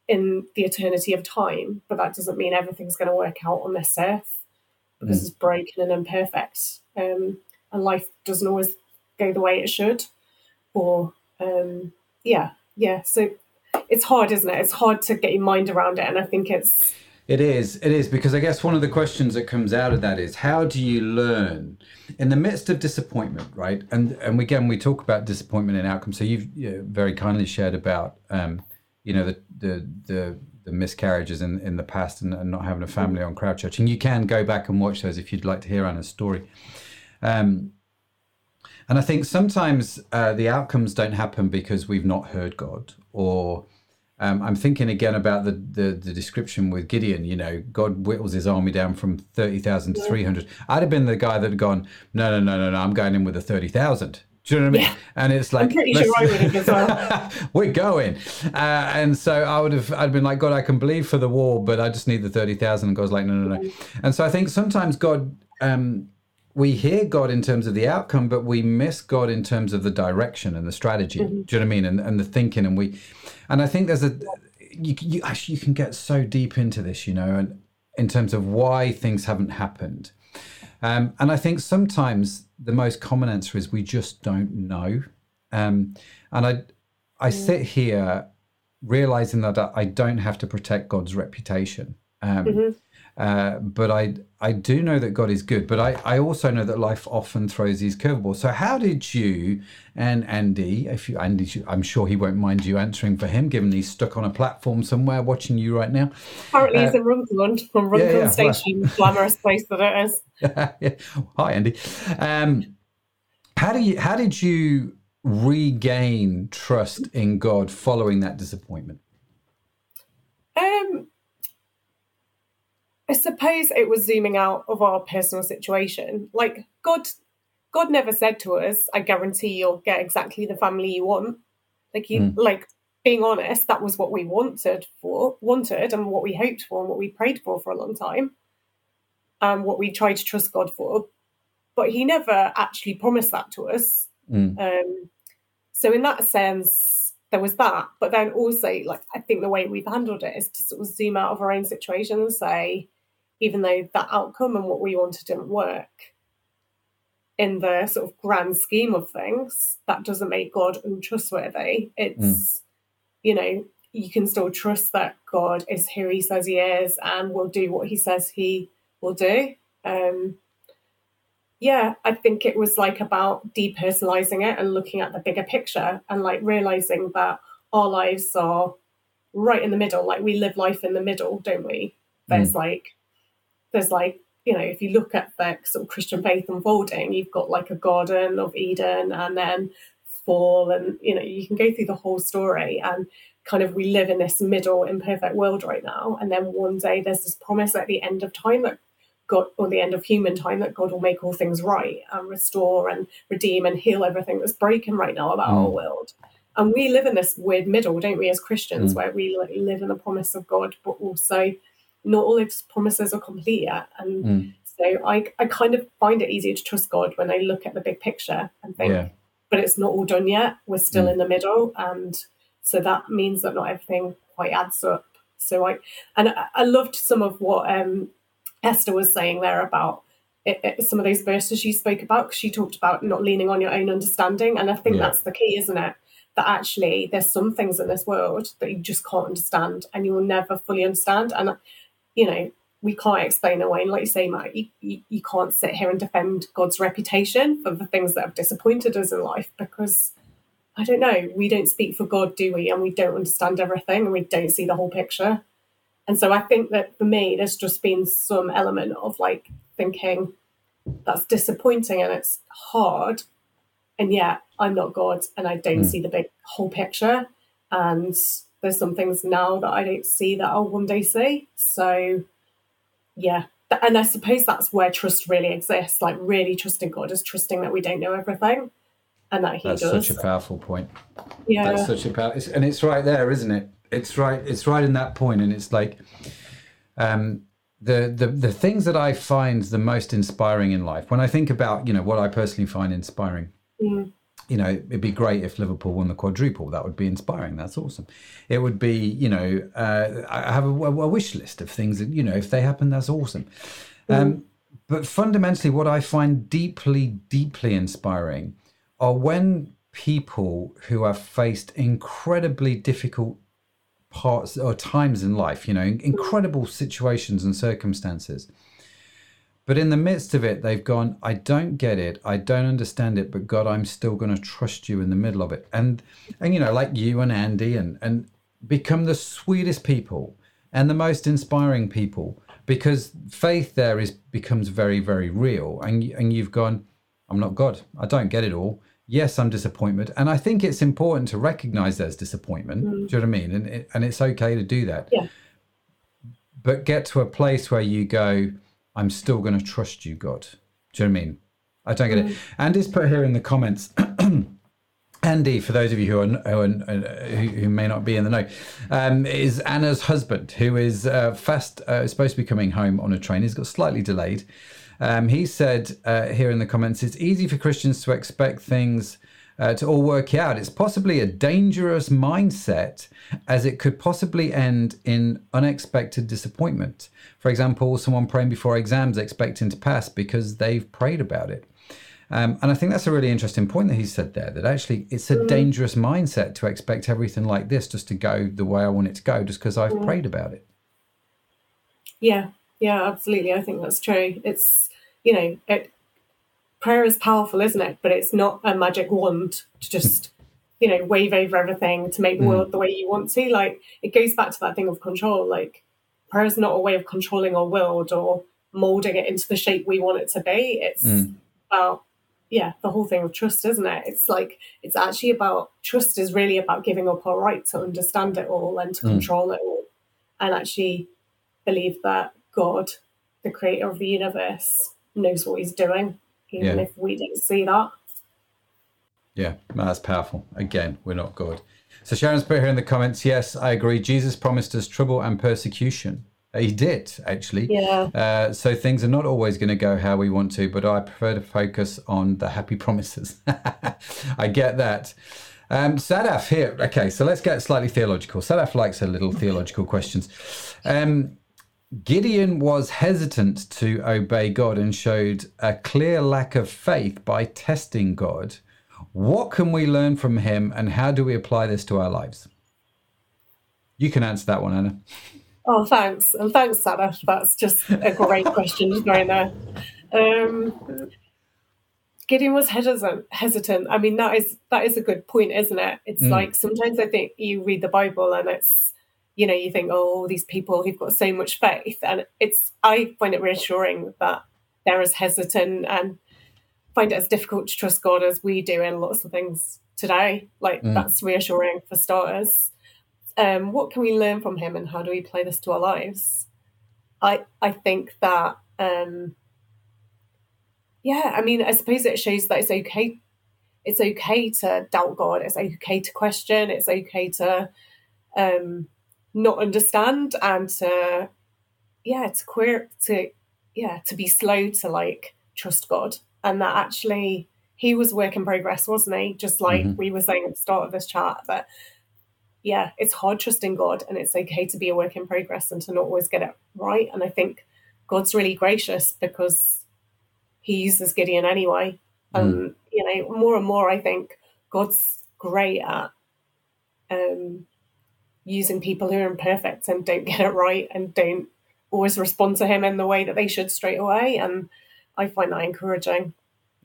in the eternity of time. But that doesn't mean everything's going to work out on this earth because Mm. it's broken and imperfect. Um, and life doesn't always go the way it should. Or um, yeah, yeah. So it's hard, isn't it? It's hard to get your mind around it. And I think it's It is. It is because I guess one of the questions that comes out of that is how do you learn in the midst of disappointment, right? And and again, we talk about disappointment and outcome. So you've you know, very kindly shared about, um, you know, the the the, the miscarriages in in the past and, and not having a family on Crowd Church, and you can go back and watch those if you'd like to hear Anna's story. Um, and I think sometimes uh, the outcomes don't happen because we've not heard God or um, I'm thinking again about the, the the description with Gideon. You know, God whittles his army down from thirty thousand to three hundred. I'd have been the guy that had gone, no, no, no, no, no. I'm going in with a thirty thousand. Do you know what I mean? Yeah. And it's like, pretty sure I would as well. we're going. Uh, and so I would have, I'd been like, God, I can believe for the war, but I just need the 30,000. And God's like, no, no, no. And so I think sometimes God, um, we hear God in terms of the outcome, but we miss God in terms of the direction and the strategy. Do you know what I mean? And, and the thinking. And we, and I think there's a, you, you actually, you can get so deep into this, you know, and in terms of why things haven't happened. Um, and I think sometimes the most common answer is we just don't know. Um, and I, I sit here realizing that I don't have to protect God's reputation. Um, Mhm. Uh, but I, I do know that God is good. But I, I also know that life often throws these curveballs. So how did you and Andy, if you, Andy, I'm sure he won't mind you answering for him, given he's stuck on a platform somewhere watching you right now. Apparently, he's in Runcorn, from Runcorn Uh, yeah, well. Station, glamorous place that it is. yeah. Hi, Andy. Um, how do you? How did you regain trust in God following that disappointment? Um, I suppose it was zooming out of our personal situation. Like God, God never said to us, "I guarantee you'll get exactly the family you want." Like he, Mm. like being honest, that was what we wanted for, wanted, and what we hoped for, and what we prayed for for a long time, and what we tried to trust God for. But He never actually promised that to us. Mm. Um, so in that sense, there was that. But then also, like I think the way we've handled it is to sort of zoom out of our own situation and say, even though that outcome and what we wanted didn't work, in the sort of grand scheme of things, that doesn't make God untrustworthy. It's you know, you can still trust that God is who He says He is and will do what He says He will do. Um, yeah, I think it was like about depersonalizing it and looking at the bigger picture and like realizing that our lives are right in the middle. Like we live life in the middle, don't we? There's like, there's like, you know, if you look at the sort of Christian faith unfolding, you've got like a Garden of Eden and then fall, and you know, you can go through the whole story and kind of we live in this middle imperfect world right now. And then one day there's this promise at the end of time that God, or the end of human time, that God will make all things right and restore and redeem and heal everything that's broken right now about our Mm. world. And we live in this weird middle, don't we, as Christians, Mm. where we like, live in the promise of God, but also not all His promises are complete yet. And Mm. so I, I kind of find it easier to trust God when I look at the big picture and think, Yeah. but it's not all done yet. We're still Mm. in the middle, and so that means that not everything quite adds up. So I and I, I loved some of what um, Esther was saying there about it, it- some of those verses she spoke about. 'cause she talked about not leaning on your own understanding, and I think Yeah. that's the key, isn't it? That actually there's some things in this world that you just can't understand, and you will never fully understand. And you know we can't explain away. And like you say, Matt, you, you, you can't sit here and defend God's reputation for the things that have disappointed us in life because I don't know, we don't speak for God, do we? And we don't understand everything and we don't see the whole picture. And so I think that for me, there's just been some element of like thinking that's disappointing and it's hard. And yet I'm not God and I don't Mm. see the big whole picture. And there's some things now that I don't see that I'll one day see. So yeah. And I suppose that's where trust really exists. Like really trusting God is trusting that we don't know everything and that He That's does. That's such a powerful point. yeah. That's such a power, and it's right there, isn't it? It's right. It's right in that point, and it's like, um, the the the things that I find the most inspiring in life. When I think about, you know, what I personally find inspiring, Mm. You know, it'd be great if Liverpool won the quadruple. That would be inspiring. That's awesome. It would be, you know, uh, I have a, a wish list of things that, you know, if they happen, that's awesome. Um, but fundamentally, what I find deeply, deeply inspiring are when people who have faced incredibly difficult parts or times in life, you know, incredible situations and circumstances. But in the midst of it, they've gone, I don't get it. I don't understand it. But God, I'm still going to trust you in the middle of it. And, and you know, like you and Andy and, and become the sweetest people and the most inspiring people because faith there is becomes very, very real. And, and you've gone, I'm not God. I don't get it all. Yes, I'm disappointed. And I think it's important to recognize there's disappointment. Mm. Do you know what I mean? And, it, and it's okay to do that. Yeah. But get to a place where you go, I'm still going to trust you, God. Do you know what I mean? I don't get it. Andy's put here in the comments. Andy, for those of you who are, who, are, uh, who, who may not be in the know, um, is Anna's husband, who is uh, fast, uh, supposed to be coming home on a train. He's got slightly delayed. Um, he said uh, here in the comments, it's easy for Christians to expect things uh, to all work out. It's possibly a dangerous mindset as it could possibly end in unexpected disappointment. For example, someone praying before exams expecting to pass because they've prayed about it. Um, and I think that's a really interesting point that he said there that actually it's a dangerous mindset to expect everything like this just to go the way I want it to go just because I've prayed about it. Yeah, yeah, absolutely. I think that's true. It's you know, it, prayer is powerful, isn't it? But it's not a magic wand to just you know wave over everything to make the Mm. world the way you want to. Like it goes back to that thing of control. Like prayer is not a way of controlling our world or molding it into the shape we want it to be. It's Mm. about yeah, the whole thing of trust, isn't it? It's like it's actually about trust is really about giving up our right to understand it all and to Mm. control it all, and actually believe that God, the creator of the universe, knows what he's doing. Even Yeah. if we didn't see that. Yeah, that's powerful. Again, we're not God. So Sharon's put here in the comments, yes, I agree. Jesus promised us trouble and persecution. He did, actually. Yeah. Uh, so things are not always going to go how we want to, but I prefer to focus on the happy promises. I get that. Um, Sadaf here. Okay, so let's get slightly theological. Sadaf likes her little theological questions. Um, Gideon was hesitant to obey God and showed a clear lack of faith by testing God. What can we learn from him and how do we apply this to our lives? You can answer that one, Anna. Oh, thanks. And thanks, Sarah. That's just a great question throw there. Um, Gideon was hesitant. Hesitant. I mean, that is that is a good point, isn't it? It's Mm. like sometimes I think you read the Bible and it's, you know, you think, oh, these people who've got so much faith, and it's. I find it reassuring that they're as hesitant and find it as difficult to trust God as we do in lots of things today. Like Mm. that's reassuring for starters um, what can we learn from him and how do we play this to our lives? I I think that um, yeah, I mean, I suppose it shows that it's okay. It's okay to doubt God. It's okay to question. It's okay to um, not understand and to yeah to queer to yeah to be slow to like trust God and that actually he was work in progress, wasn't he? Just like Mhm. we were saying at the start of this chat that yeah, it's hard trusting God and it's okay to be a work in progress and to not always get it right. And I think God's really gracious because he uses Gideon anyway. Um, you know, more and more I think God's great at um using people who are imperfect and don't get it right and don't always respond to him in the way that they should straight away. And I find that encouraging.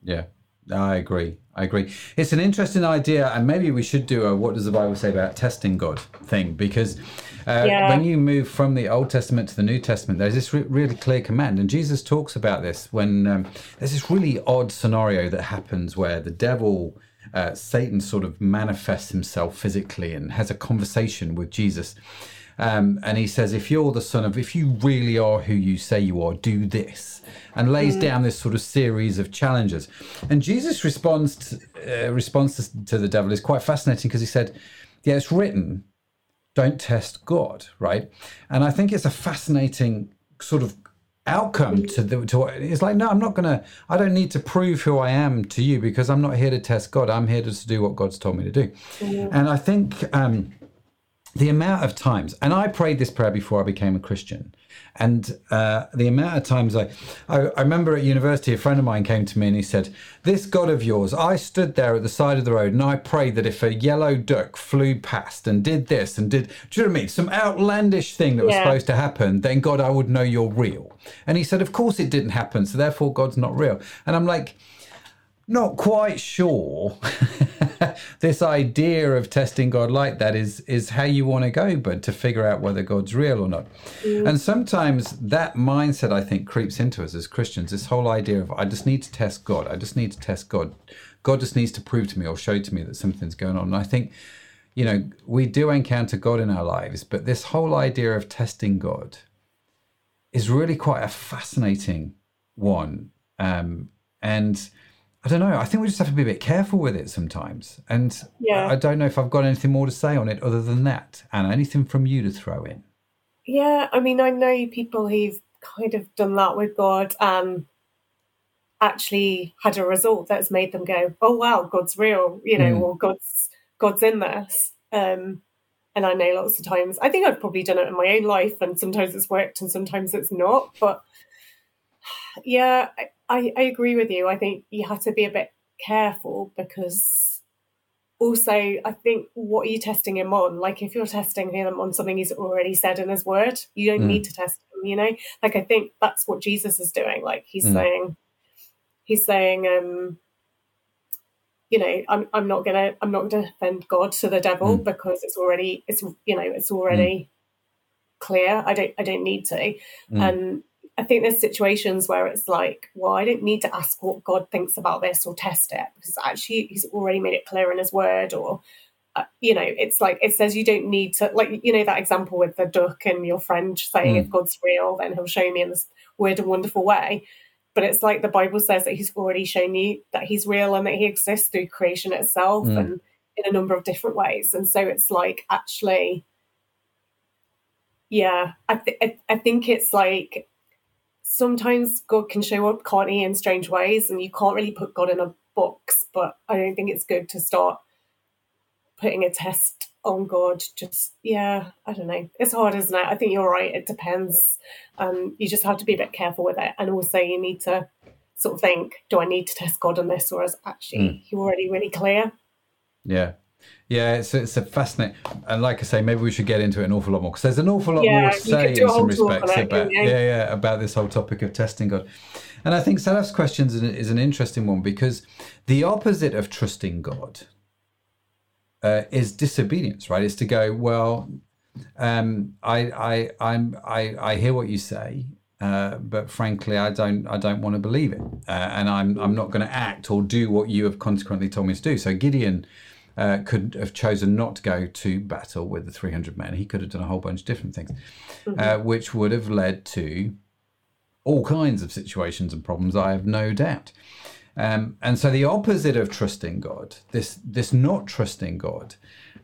Yeah, I agree. I agree. It's an interesting idea, and maybe we should do a "What does the Bible say about testing God?" thing because uh, Yeah. when you move from the Old Testament to the New Testament, there's this re- really clear command, and Jesus talks about this when um, there's this really odd scenario that happens where the devil. Uh, Satan sort of manifests himself physically and has a conversation with Jesus. Um, and he says, if you're the son of, if you really are who you say you are, do this, and lays down this sort of series of challenges. And Jesus responds to, uh, response to, to the devil is quite fascinating because he said, "Yeah, it's written, don't test God, right?" And I think it's a fascinating sort of outcome to the to it's like no i'm not gonna i don't need to prove who i am to you because i'm not here to test god. I'm here just to do what god's told me to do. And i think um the amount of times, and I prayed this prayer before I became a Christian, and uh, the amount of times I, I, I remember at university, a friend of mine came to me and he said, "This God of yours, I stood there at the side of the road and I prayed that if a yellow duck flew past and did this and did, do you know what I mean, some outlandish thing that was Yeah. supposed to happen, then God, I would know you're real." And he said, "Of course it didn't happen, so therefore God's not real." And I'm like not quite sure this idea of testing God like that is is how you want to go, but to figure out whether God's real or not. And sometimes that mindset I think creeps into us as Christians, this whole idea of I just need to test God. I just need to test God. God just needs to prove to me or show to me that something's going on. And I think, you know, we do encounter God in our lives, but this whole idea of testing God is really quite a fascinating one. Um, and I don't know. I think we just have to be a bit careful with it sometimes. And Yeah. I don't know if I've got anything more to say on it other than that. And anything from you to throw in? Yeah, I mean, I know people who've kind of done that with God and actually had a result that's made them go, "Oh wow, God's real," you know, Mm. or God's God's in this. Um, and I know lots of times. I think I've probably done it in my own life, and sometimes it's worked and sometimes it's not. But yeah, I, I, agree with you. I think you have to be a bit careful because also I think what are you testing him on? Like if you're testing him on something he's already said in his word, you don't Mm. need to test him, you know? Like I think that's what Jesus is doing. Like he's Mm. saying he's saying, um, you know, I'm I'm not gonna I'm not gonna defend God to the devil Mm. because it's already it's you know, it's already clear. I don't I don't need to. Mm. And I think there's situations where it's like, well, I don't need to ask what God thinks about this or test it because actually He's already made it clear in His Word. Or, uh, you know, it's like it says you don't need to, like, you know, that example with the duck and your friend saying, Mm. if God's real, then He'll show me in this weird and wonderful way. but it's like the Bible says that He's already shown you that He's real and that He exists through creation itself Mm. and in a number of different ways. And so it's like actually, yeah, I, th- I, I think it's like sometimes God can show up, can't he, in strange ways, and you can't really put God in a box. But I don't think it's good to start putting a test on God. Just yeah, I don't know. It's hard, isn't it? I think you're right. It depends. Um, you just have to be a bit careful with it, and also you need to sort of think: Do I need to test God on this, or is actually He already really clear? Yeah. Yeah, it's, it's a fascinating, and like I say, maybe we should get into it an awful lot more because there's an awful lot Yeah, more to say in some whole talk on respects it, about yeah, yeah, about this whole topic of testing God. And I think Sadaf's question is an, is an interesting one because the opposite of trusting God uh, is disobedience, right? Is to go well. Um, I, I, I'm, I, I hear what you say, uh, but frankly, I don't, I don't want to believe it, uh, and I'm, I'm not going to act or do what you have consequently told me to do. So Gideon uh, could have chosen not to go to battle with the 300 men. He could have done a whole bunch of different things, uh, which would have led to all kinds of situations and problems. I have no doubt. Um, and so the opposite of trusting God, this this not trusting God,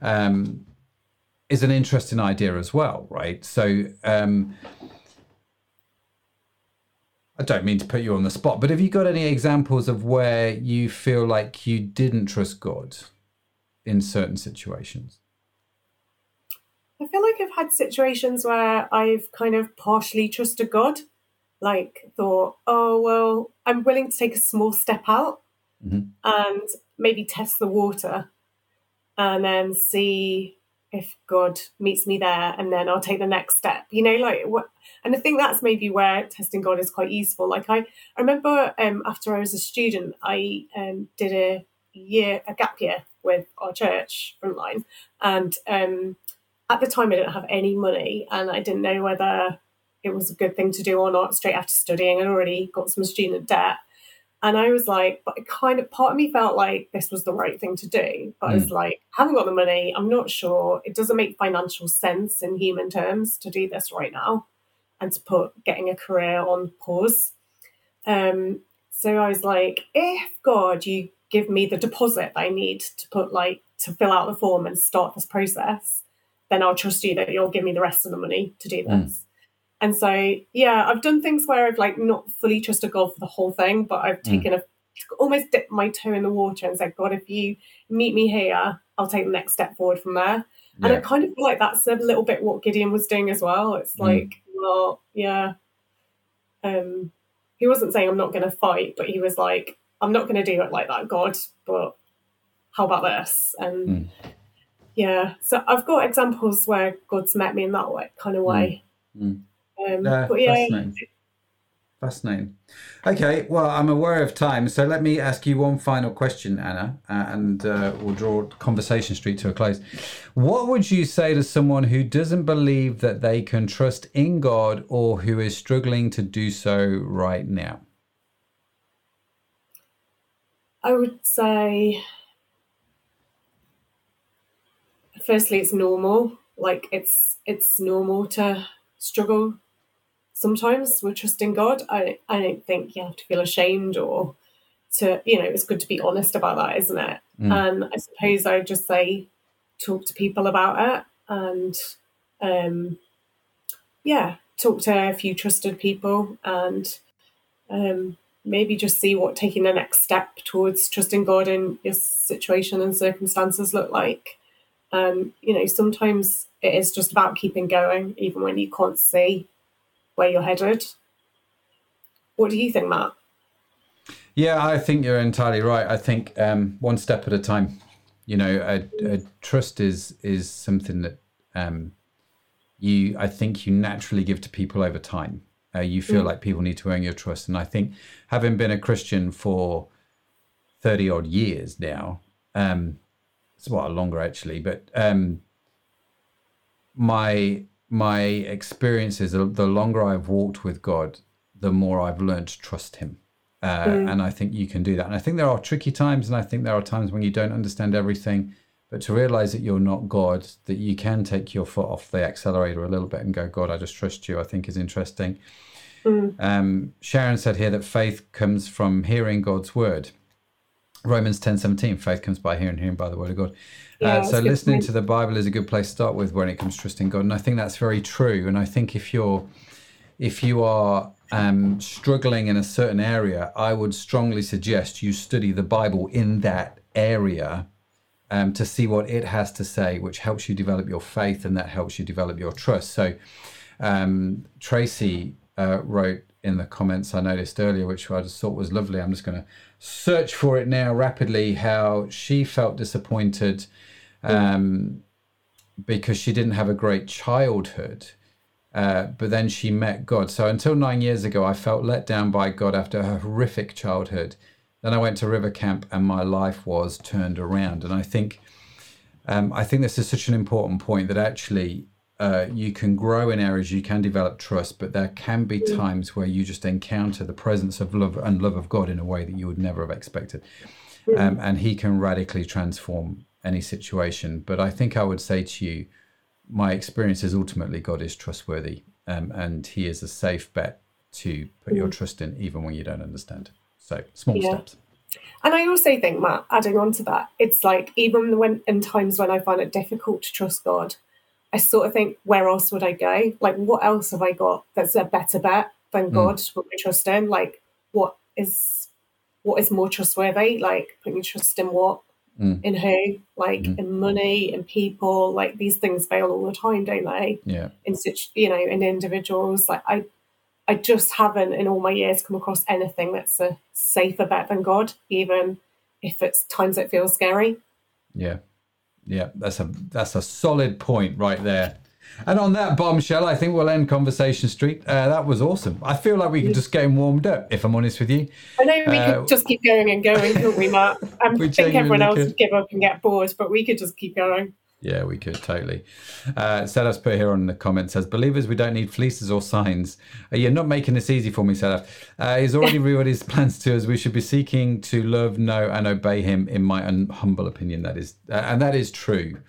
um, is an interesting idea as well, right? So um, I don't mean to put you on the spot, but have you got any examples of where you feel like you didn't trust God in certain situations? I feel like I've had situations where I've kind of partially trusted God, like thought, oh, well, I'm willing to take a small step out Mhm. and maybe test the water and then see if God meets me there and then I'll take the next step. You know, like what and I think that's maybe where testing God is quite useful. Like I, I remember um, after I was a student, I um, did a year, a gap year with our church frontline. And um, at the time I didn't have any money and I didn't know whether it was a good thing to do or not straight after studying. I'd already got some student debt. And I was like, but it kind of part of me felt like this was the right thing to do. But I was like, I haven't got the money. I'm not sure. It doesn't make financial sense in human terms to do this right now and to put getting a career on pause. Um, so I was like, if God, you give me the deposit I need to put like to fill out the form and start this process, then I'll trust you that you'll give me the rest of the money to do hmm. this. And so, yeah, I've done things where I've like not fully trusted God for the whole thing, but I've hmm. taken a almost dipped my toe in the water and said, God, if you meet me here, I'll take the next step forward from there. And I kind of feel like that's a little bit what Gideon was doing as well. It's hmm. like, well, yeah. Um, he wasn't saying I'm not going to fight, but he was like, I'm not going to do it like that, God. But how about this? And Mm. yeah, so I've got examples where God's met me in that way, kind of way. Mm. Um, Yeah, but yeah, fascinating. Fascinating. Okay, well, I'm aware of time, so let me ask you one final question, Anna, uh, and uh, we'll draw Conversation Street to a close. What would you say to someone who doesn't believe that they can trust in God or who is struggling to do so right now? I would say, firstly, it's normal. Like it's it's normal to struggle sometimes with trusting God. I I don't think you have to feel ashamed or to you know it's good to be honest about that, isn't it? Mm. And I suppose I would just say talk to people about it and um, yeah, talk to a few trusted people and um, maybe just see what taking the next step towards trusting God in your situation and circumstances look like. Um, you know, sometimes it is just about keeping going, even when you can't see where you're headed. What do you think, Matt? Yeah, I think you're entirely right. I think um, one step at a time. You know, a, a trust is is something that um, you I think you naturally give to people over time. Uh, you feel like people need to earn your trust, and I think having been a Christian for thirty odd years now, um, it's a what longer actually, but um, my my experiences, the the longer I've walked with God, the more I've learned to trust Him. Uh, And I think you can do that. And I think there are tricky times, and I think there are times when you don't understand everything. But to realize that you're not God, that you can take your foot off the accelerator a little bit and go, God, I just trust you, I think is interesting. Um, Sharon said here that faith comes from hearing God's word. Romans ten seventeen, faith comes by hearing, hearing by the word of God. Yeah, uh, so listening point. to the Bible is a good place to start with when it comes to trusting God, and I think that's very true. And I think if you're if you are um, struggling in a certain area, I would strongly suggest you study the Bible in that area um, to see what it has to say, which helps you develop your faith and that helps you develop your trust. So, um, Tracy uh, wrote in the comments I noticed earlier, which I just thought was lovely. I'm just going to search for it now rapidly. How she felt disappointed um, because she didn't have a great childhood. Uh, but then she met God. So until nine years ago, I felt let down by God after a horrific childhood. Then I went to River Camp, and my life was turned around. And I think, um, I think this is such an important point that actually uh, you can grow in areas, you can develop trust, but there can be times where you just encounter the presence of love and love of God in a way that you would never have expected, um, and He can radically transform any situation. But I think I would say to you, my experience is ultimately God is trustworthy, um, and He is a safe bet to put your trust in, even when you don't understand. So small Yeah. steps. And I also think, Matt, adding on to that, it's like even when in times when I find it difficult to trust God, I sort of think, where else would I go? Like, what else have I got that's a better bet than God to put my trust in? Like, what is what is more trustworthy? Like, putting your trust in what? Mm. In who? Like, in money, in people. Like, these things fail all the time, don't they? Yeah. in such you know in individuals like i i just haven't in all my years come across anything that's a safer bet than god even if it's times it feels scary Yeah, yeah, that's a that's a solid point right there. And on that bombshell, I think we'll end Conversation Street. Uh, that was awesome. I feel like we could just getting warmed up, if I'm honest with you. i know we Uh, could just keep going and going couldn't we matt i think everyone else could. would give up and get bored but we could just keep going Yeah, we could totally. Uh, Sadaf's put here on the comment says, "Believers, we don't need fleeces or signs." Uh, you're not making this easy for me, Sadaf. Uh, he's already revealed his plans to us. We should be seeking to love, know, and obey him. In my un- humble opinion, that is, uh, and that is true.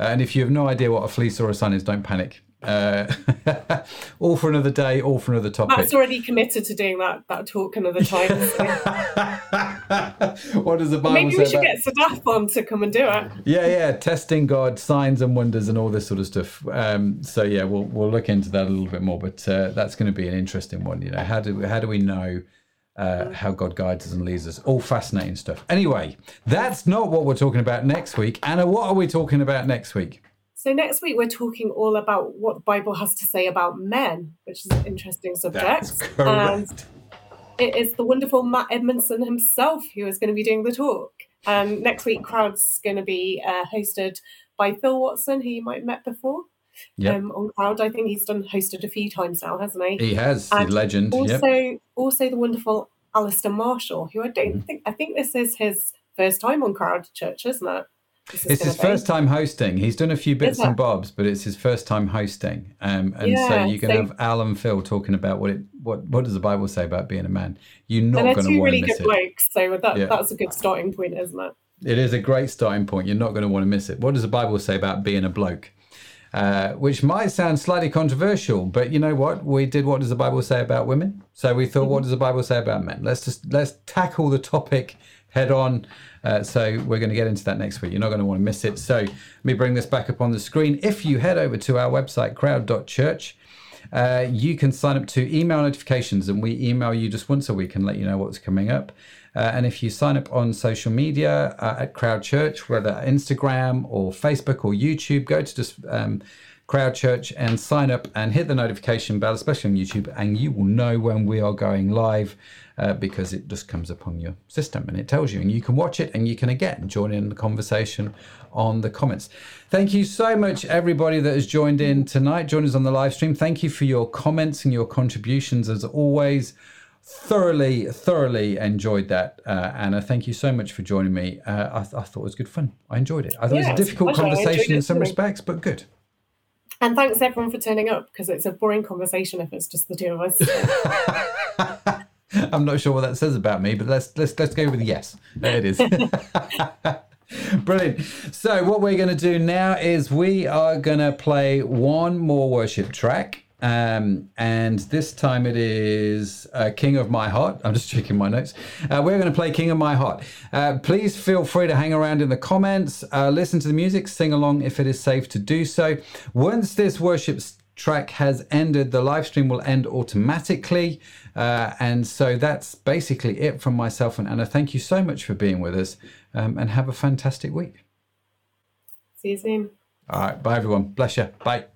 Uh, and if you have no idea what a fleece or a sign is, don't panic. Uh, all for another day, all for another topic. matt's already committed to doing that that talk another time so what does the Bible maybe we should about- get sadaf on to come and do it yeah, yeah, testing God, signs and wonders, and all this sort of stuff. Um, so yeah, we'll we'll look into that a little bit more, but uh, that's going to be an interesting one. You know, how do how do we know uh, how God guides us and leads us? All fascinating stuff. Anyway, that's not what we're talking about next week. Anna, what are we talking about next week? So next week we're talking all about what the Bible has to say about men, which is an interesting subject. And it is the wonderful Matt Edmondson himself who is going to be doing the talk. And next week, Crowd's going to be uh, hosted by Phil Watson, who you might have met before Yep. um, on Crowd. I think he's done hosted a few times now, hasn't he? He has And legend. Also, Yep. also the wonderful Alistair Marshall, who I don't Mm-hmm. think I think this is his first time on Crowd Church, isn't it? This It's his first time hosting. He's done a few bits and bobs, but it's his first time hosting. Um, and so Yeah, you can so- have Al and Phil talking about what it what what does the Bible say about being a man. You're not going to want to really good it. blokes, so that, Yeah. that's a good starting point, isn't it? It is a great starting point. You're not going to want to miss it. What does the Bible say about being a bloke? Uh, which might sound slightly controversial, but you know what? We did. What does the Bible say about women? So we thought, what does the Bible say about men? Let's just let's tackle the topic head on. Uh, so we're going to get into that next week. You're not going to want to miss it. So let me bring this back up on the screen. If you head over to our website, crowd.church, uh, you can sign up to email notifications, and we email you just once a week and let you know what's coming up. Uh, and if you sign up on social media uh, at Crowd Church, whether Instagram or Facebook or YouTube, go to just um, Crowd Church and sign up and hit the notification bell, especially on YouTube, and you will know when we are going live uh, because it just comes up on your system and it tells you, and you can watch it and you can again join in the conversation on the comments. Thank you so much, everybody that has joined in tonight, Join us on the live stream. Thank you for your comments and your contributions as always thoroughly, thoroughly enjoyed that, uh, Anna. Thank you so much for joining me. Uh, I, th- I thought it was good fun. I enjoyed it. I thought Yeah, it was a difficult pleasure. I enjoyed conversation in some too. respects, but good. And thanks everyone for turning up because it's a boring conversation if it's just the two of us. I'm not sure what that says about me, but let's let's let's go with yes. There it is. Brilliant. So what we're going to do now is we are going to play one more worship track. Um, and this time it is uh, King of My Heart. I'm just checking my notes. Uh, we're going to play King of My Heart. Uh, please feel free to hang around in the comments, uh, listen to the music, sing along if it is safe to do so. Once this worship track has ended, the live stream will end automatically. Uh, and so that's basically it from myself and Anna. Thank you so much for being with us um, and have a fantastic week. See you soon. All right. Bye, everyone. Bless you. Bye.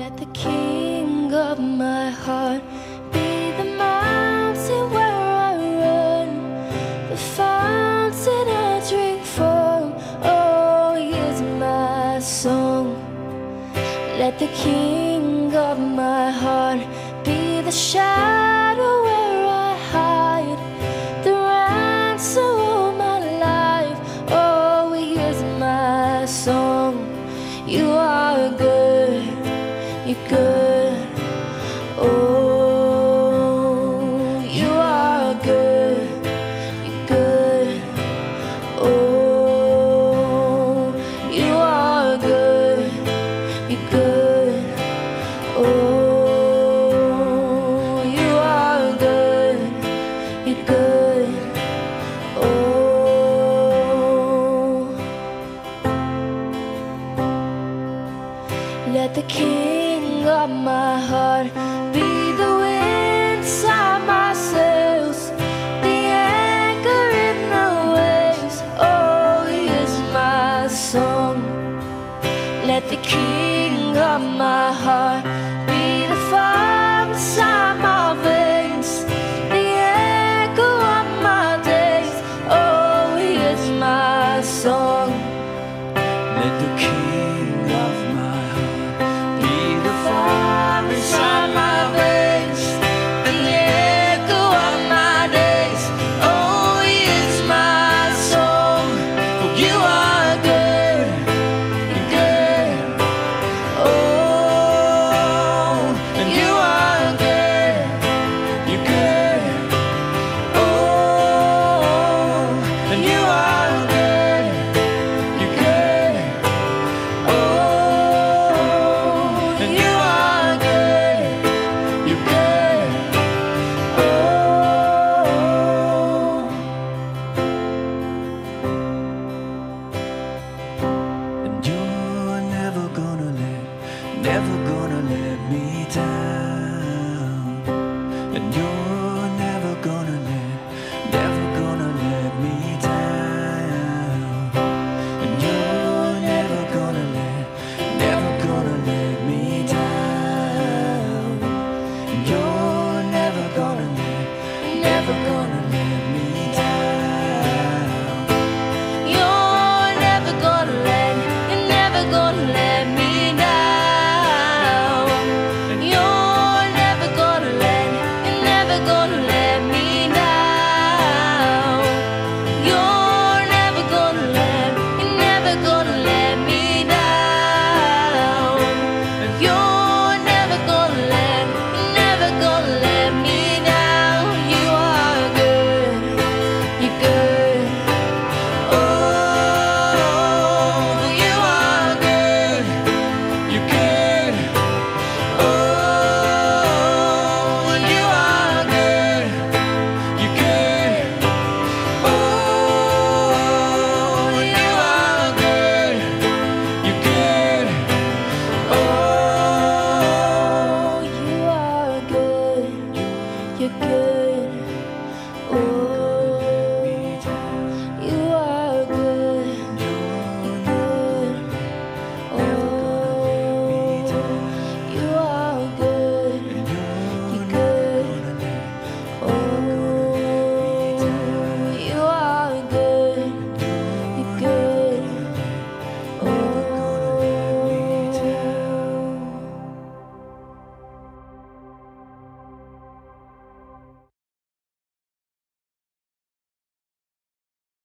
Let the king of my heart be the mountain where I run, the fountain I drink from. Oh, he is my song. Let the king of my heart be the shadow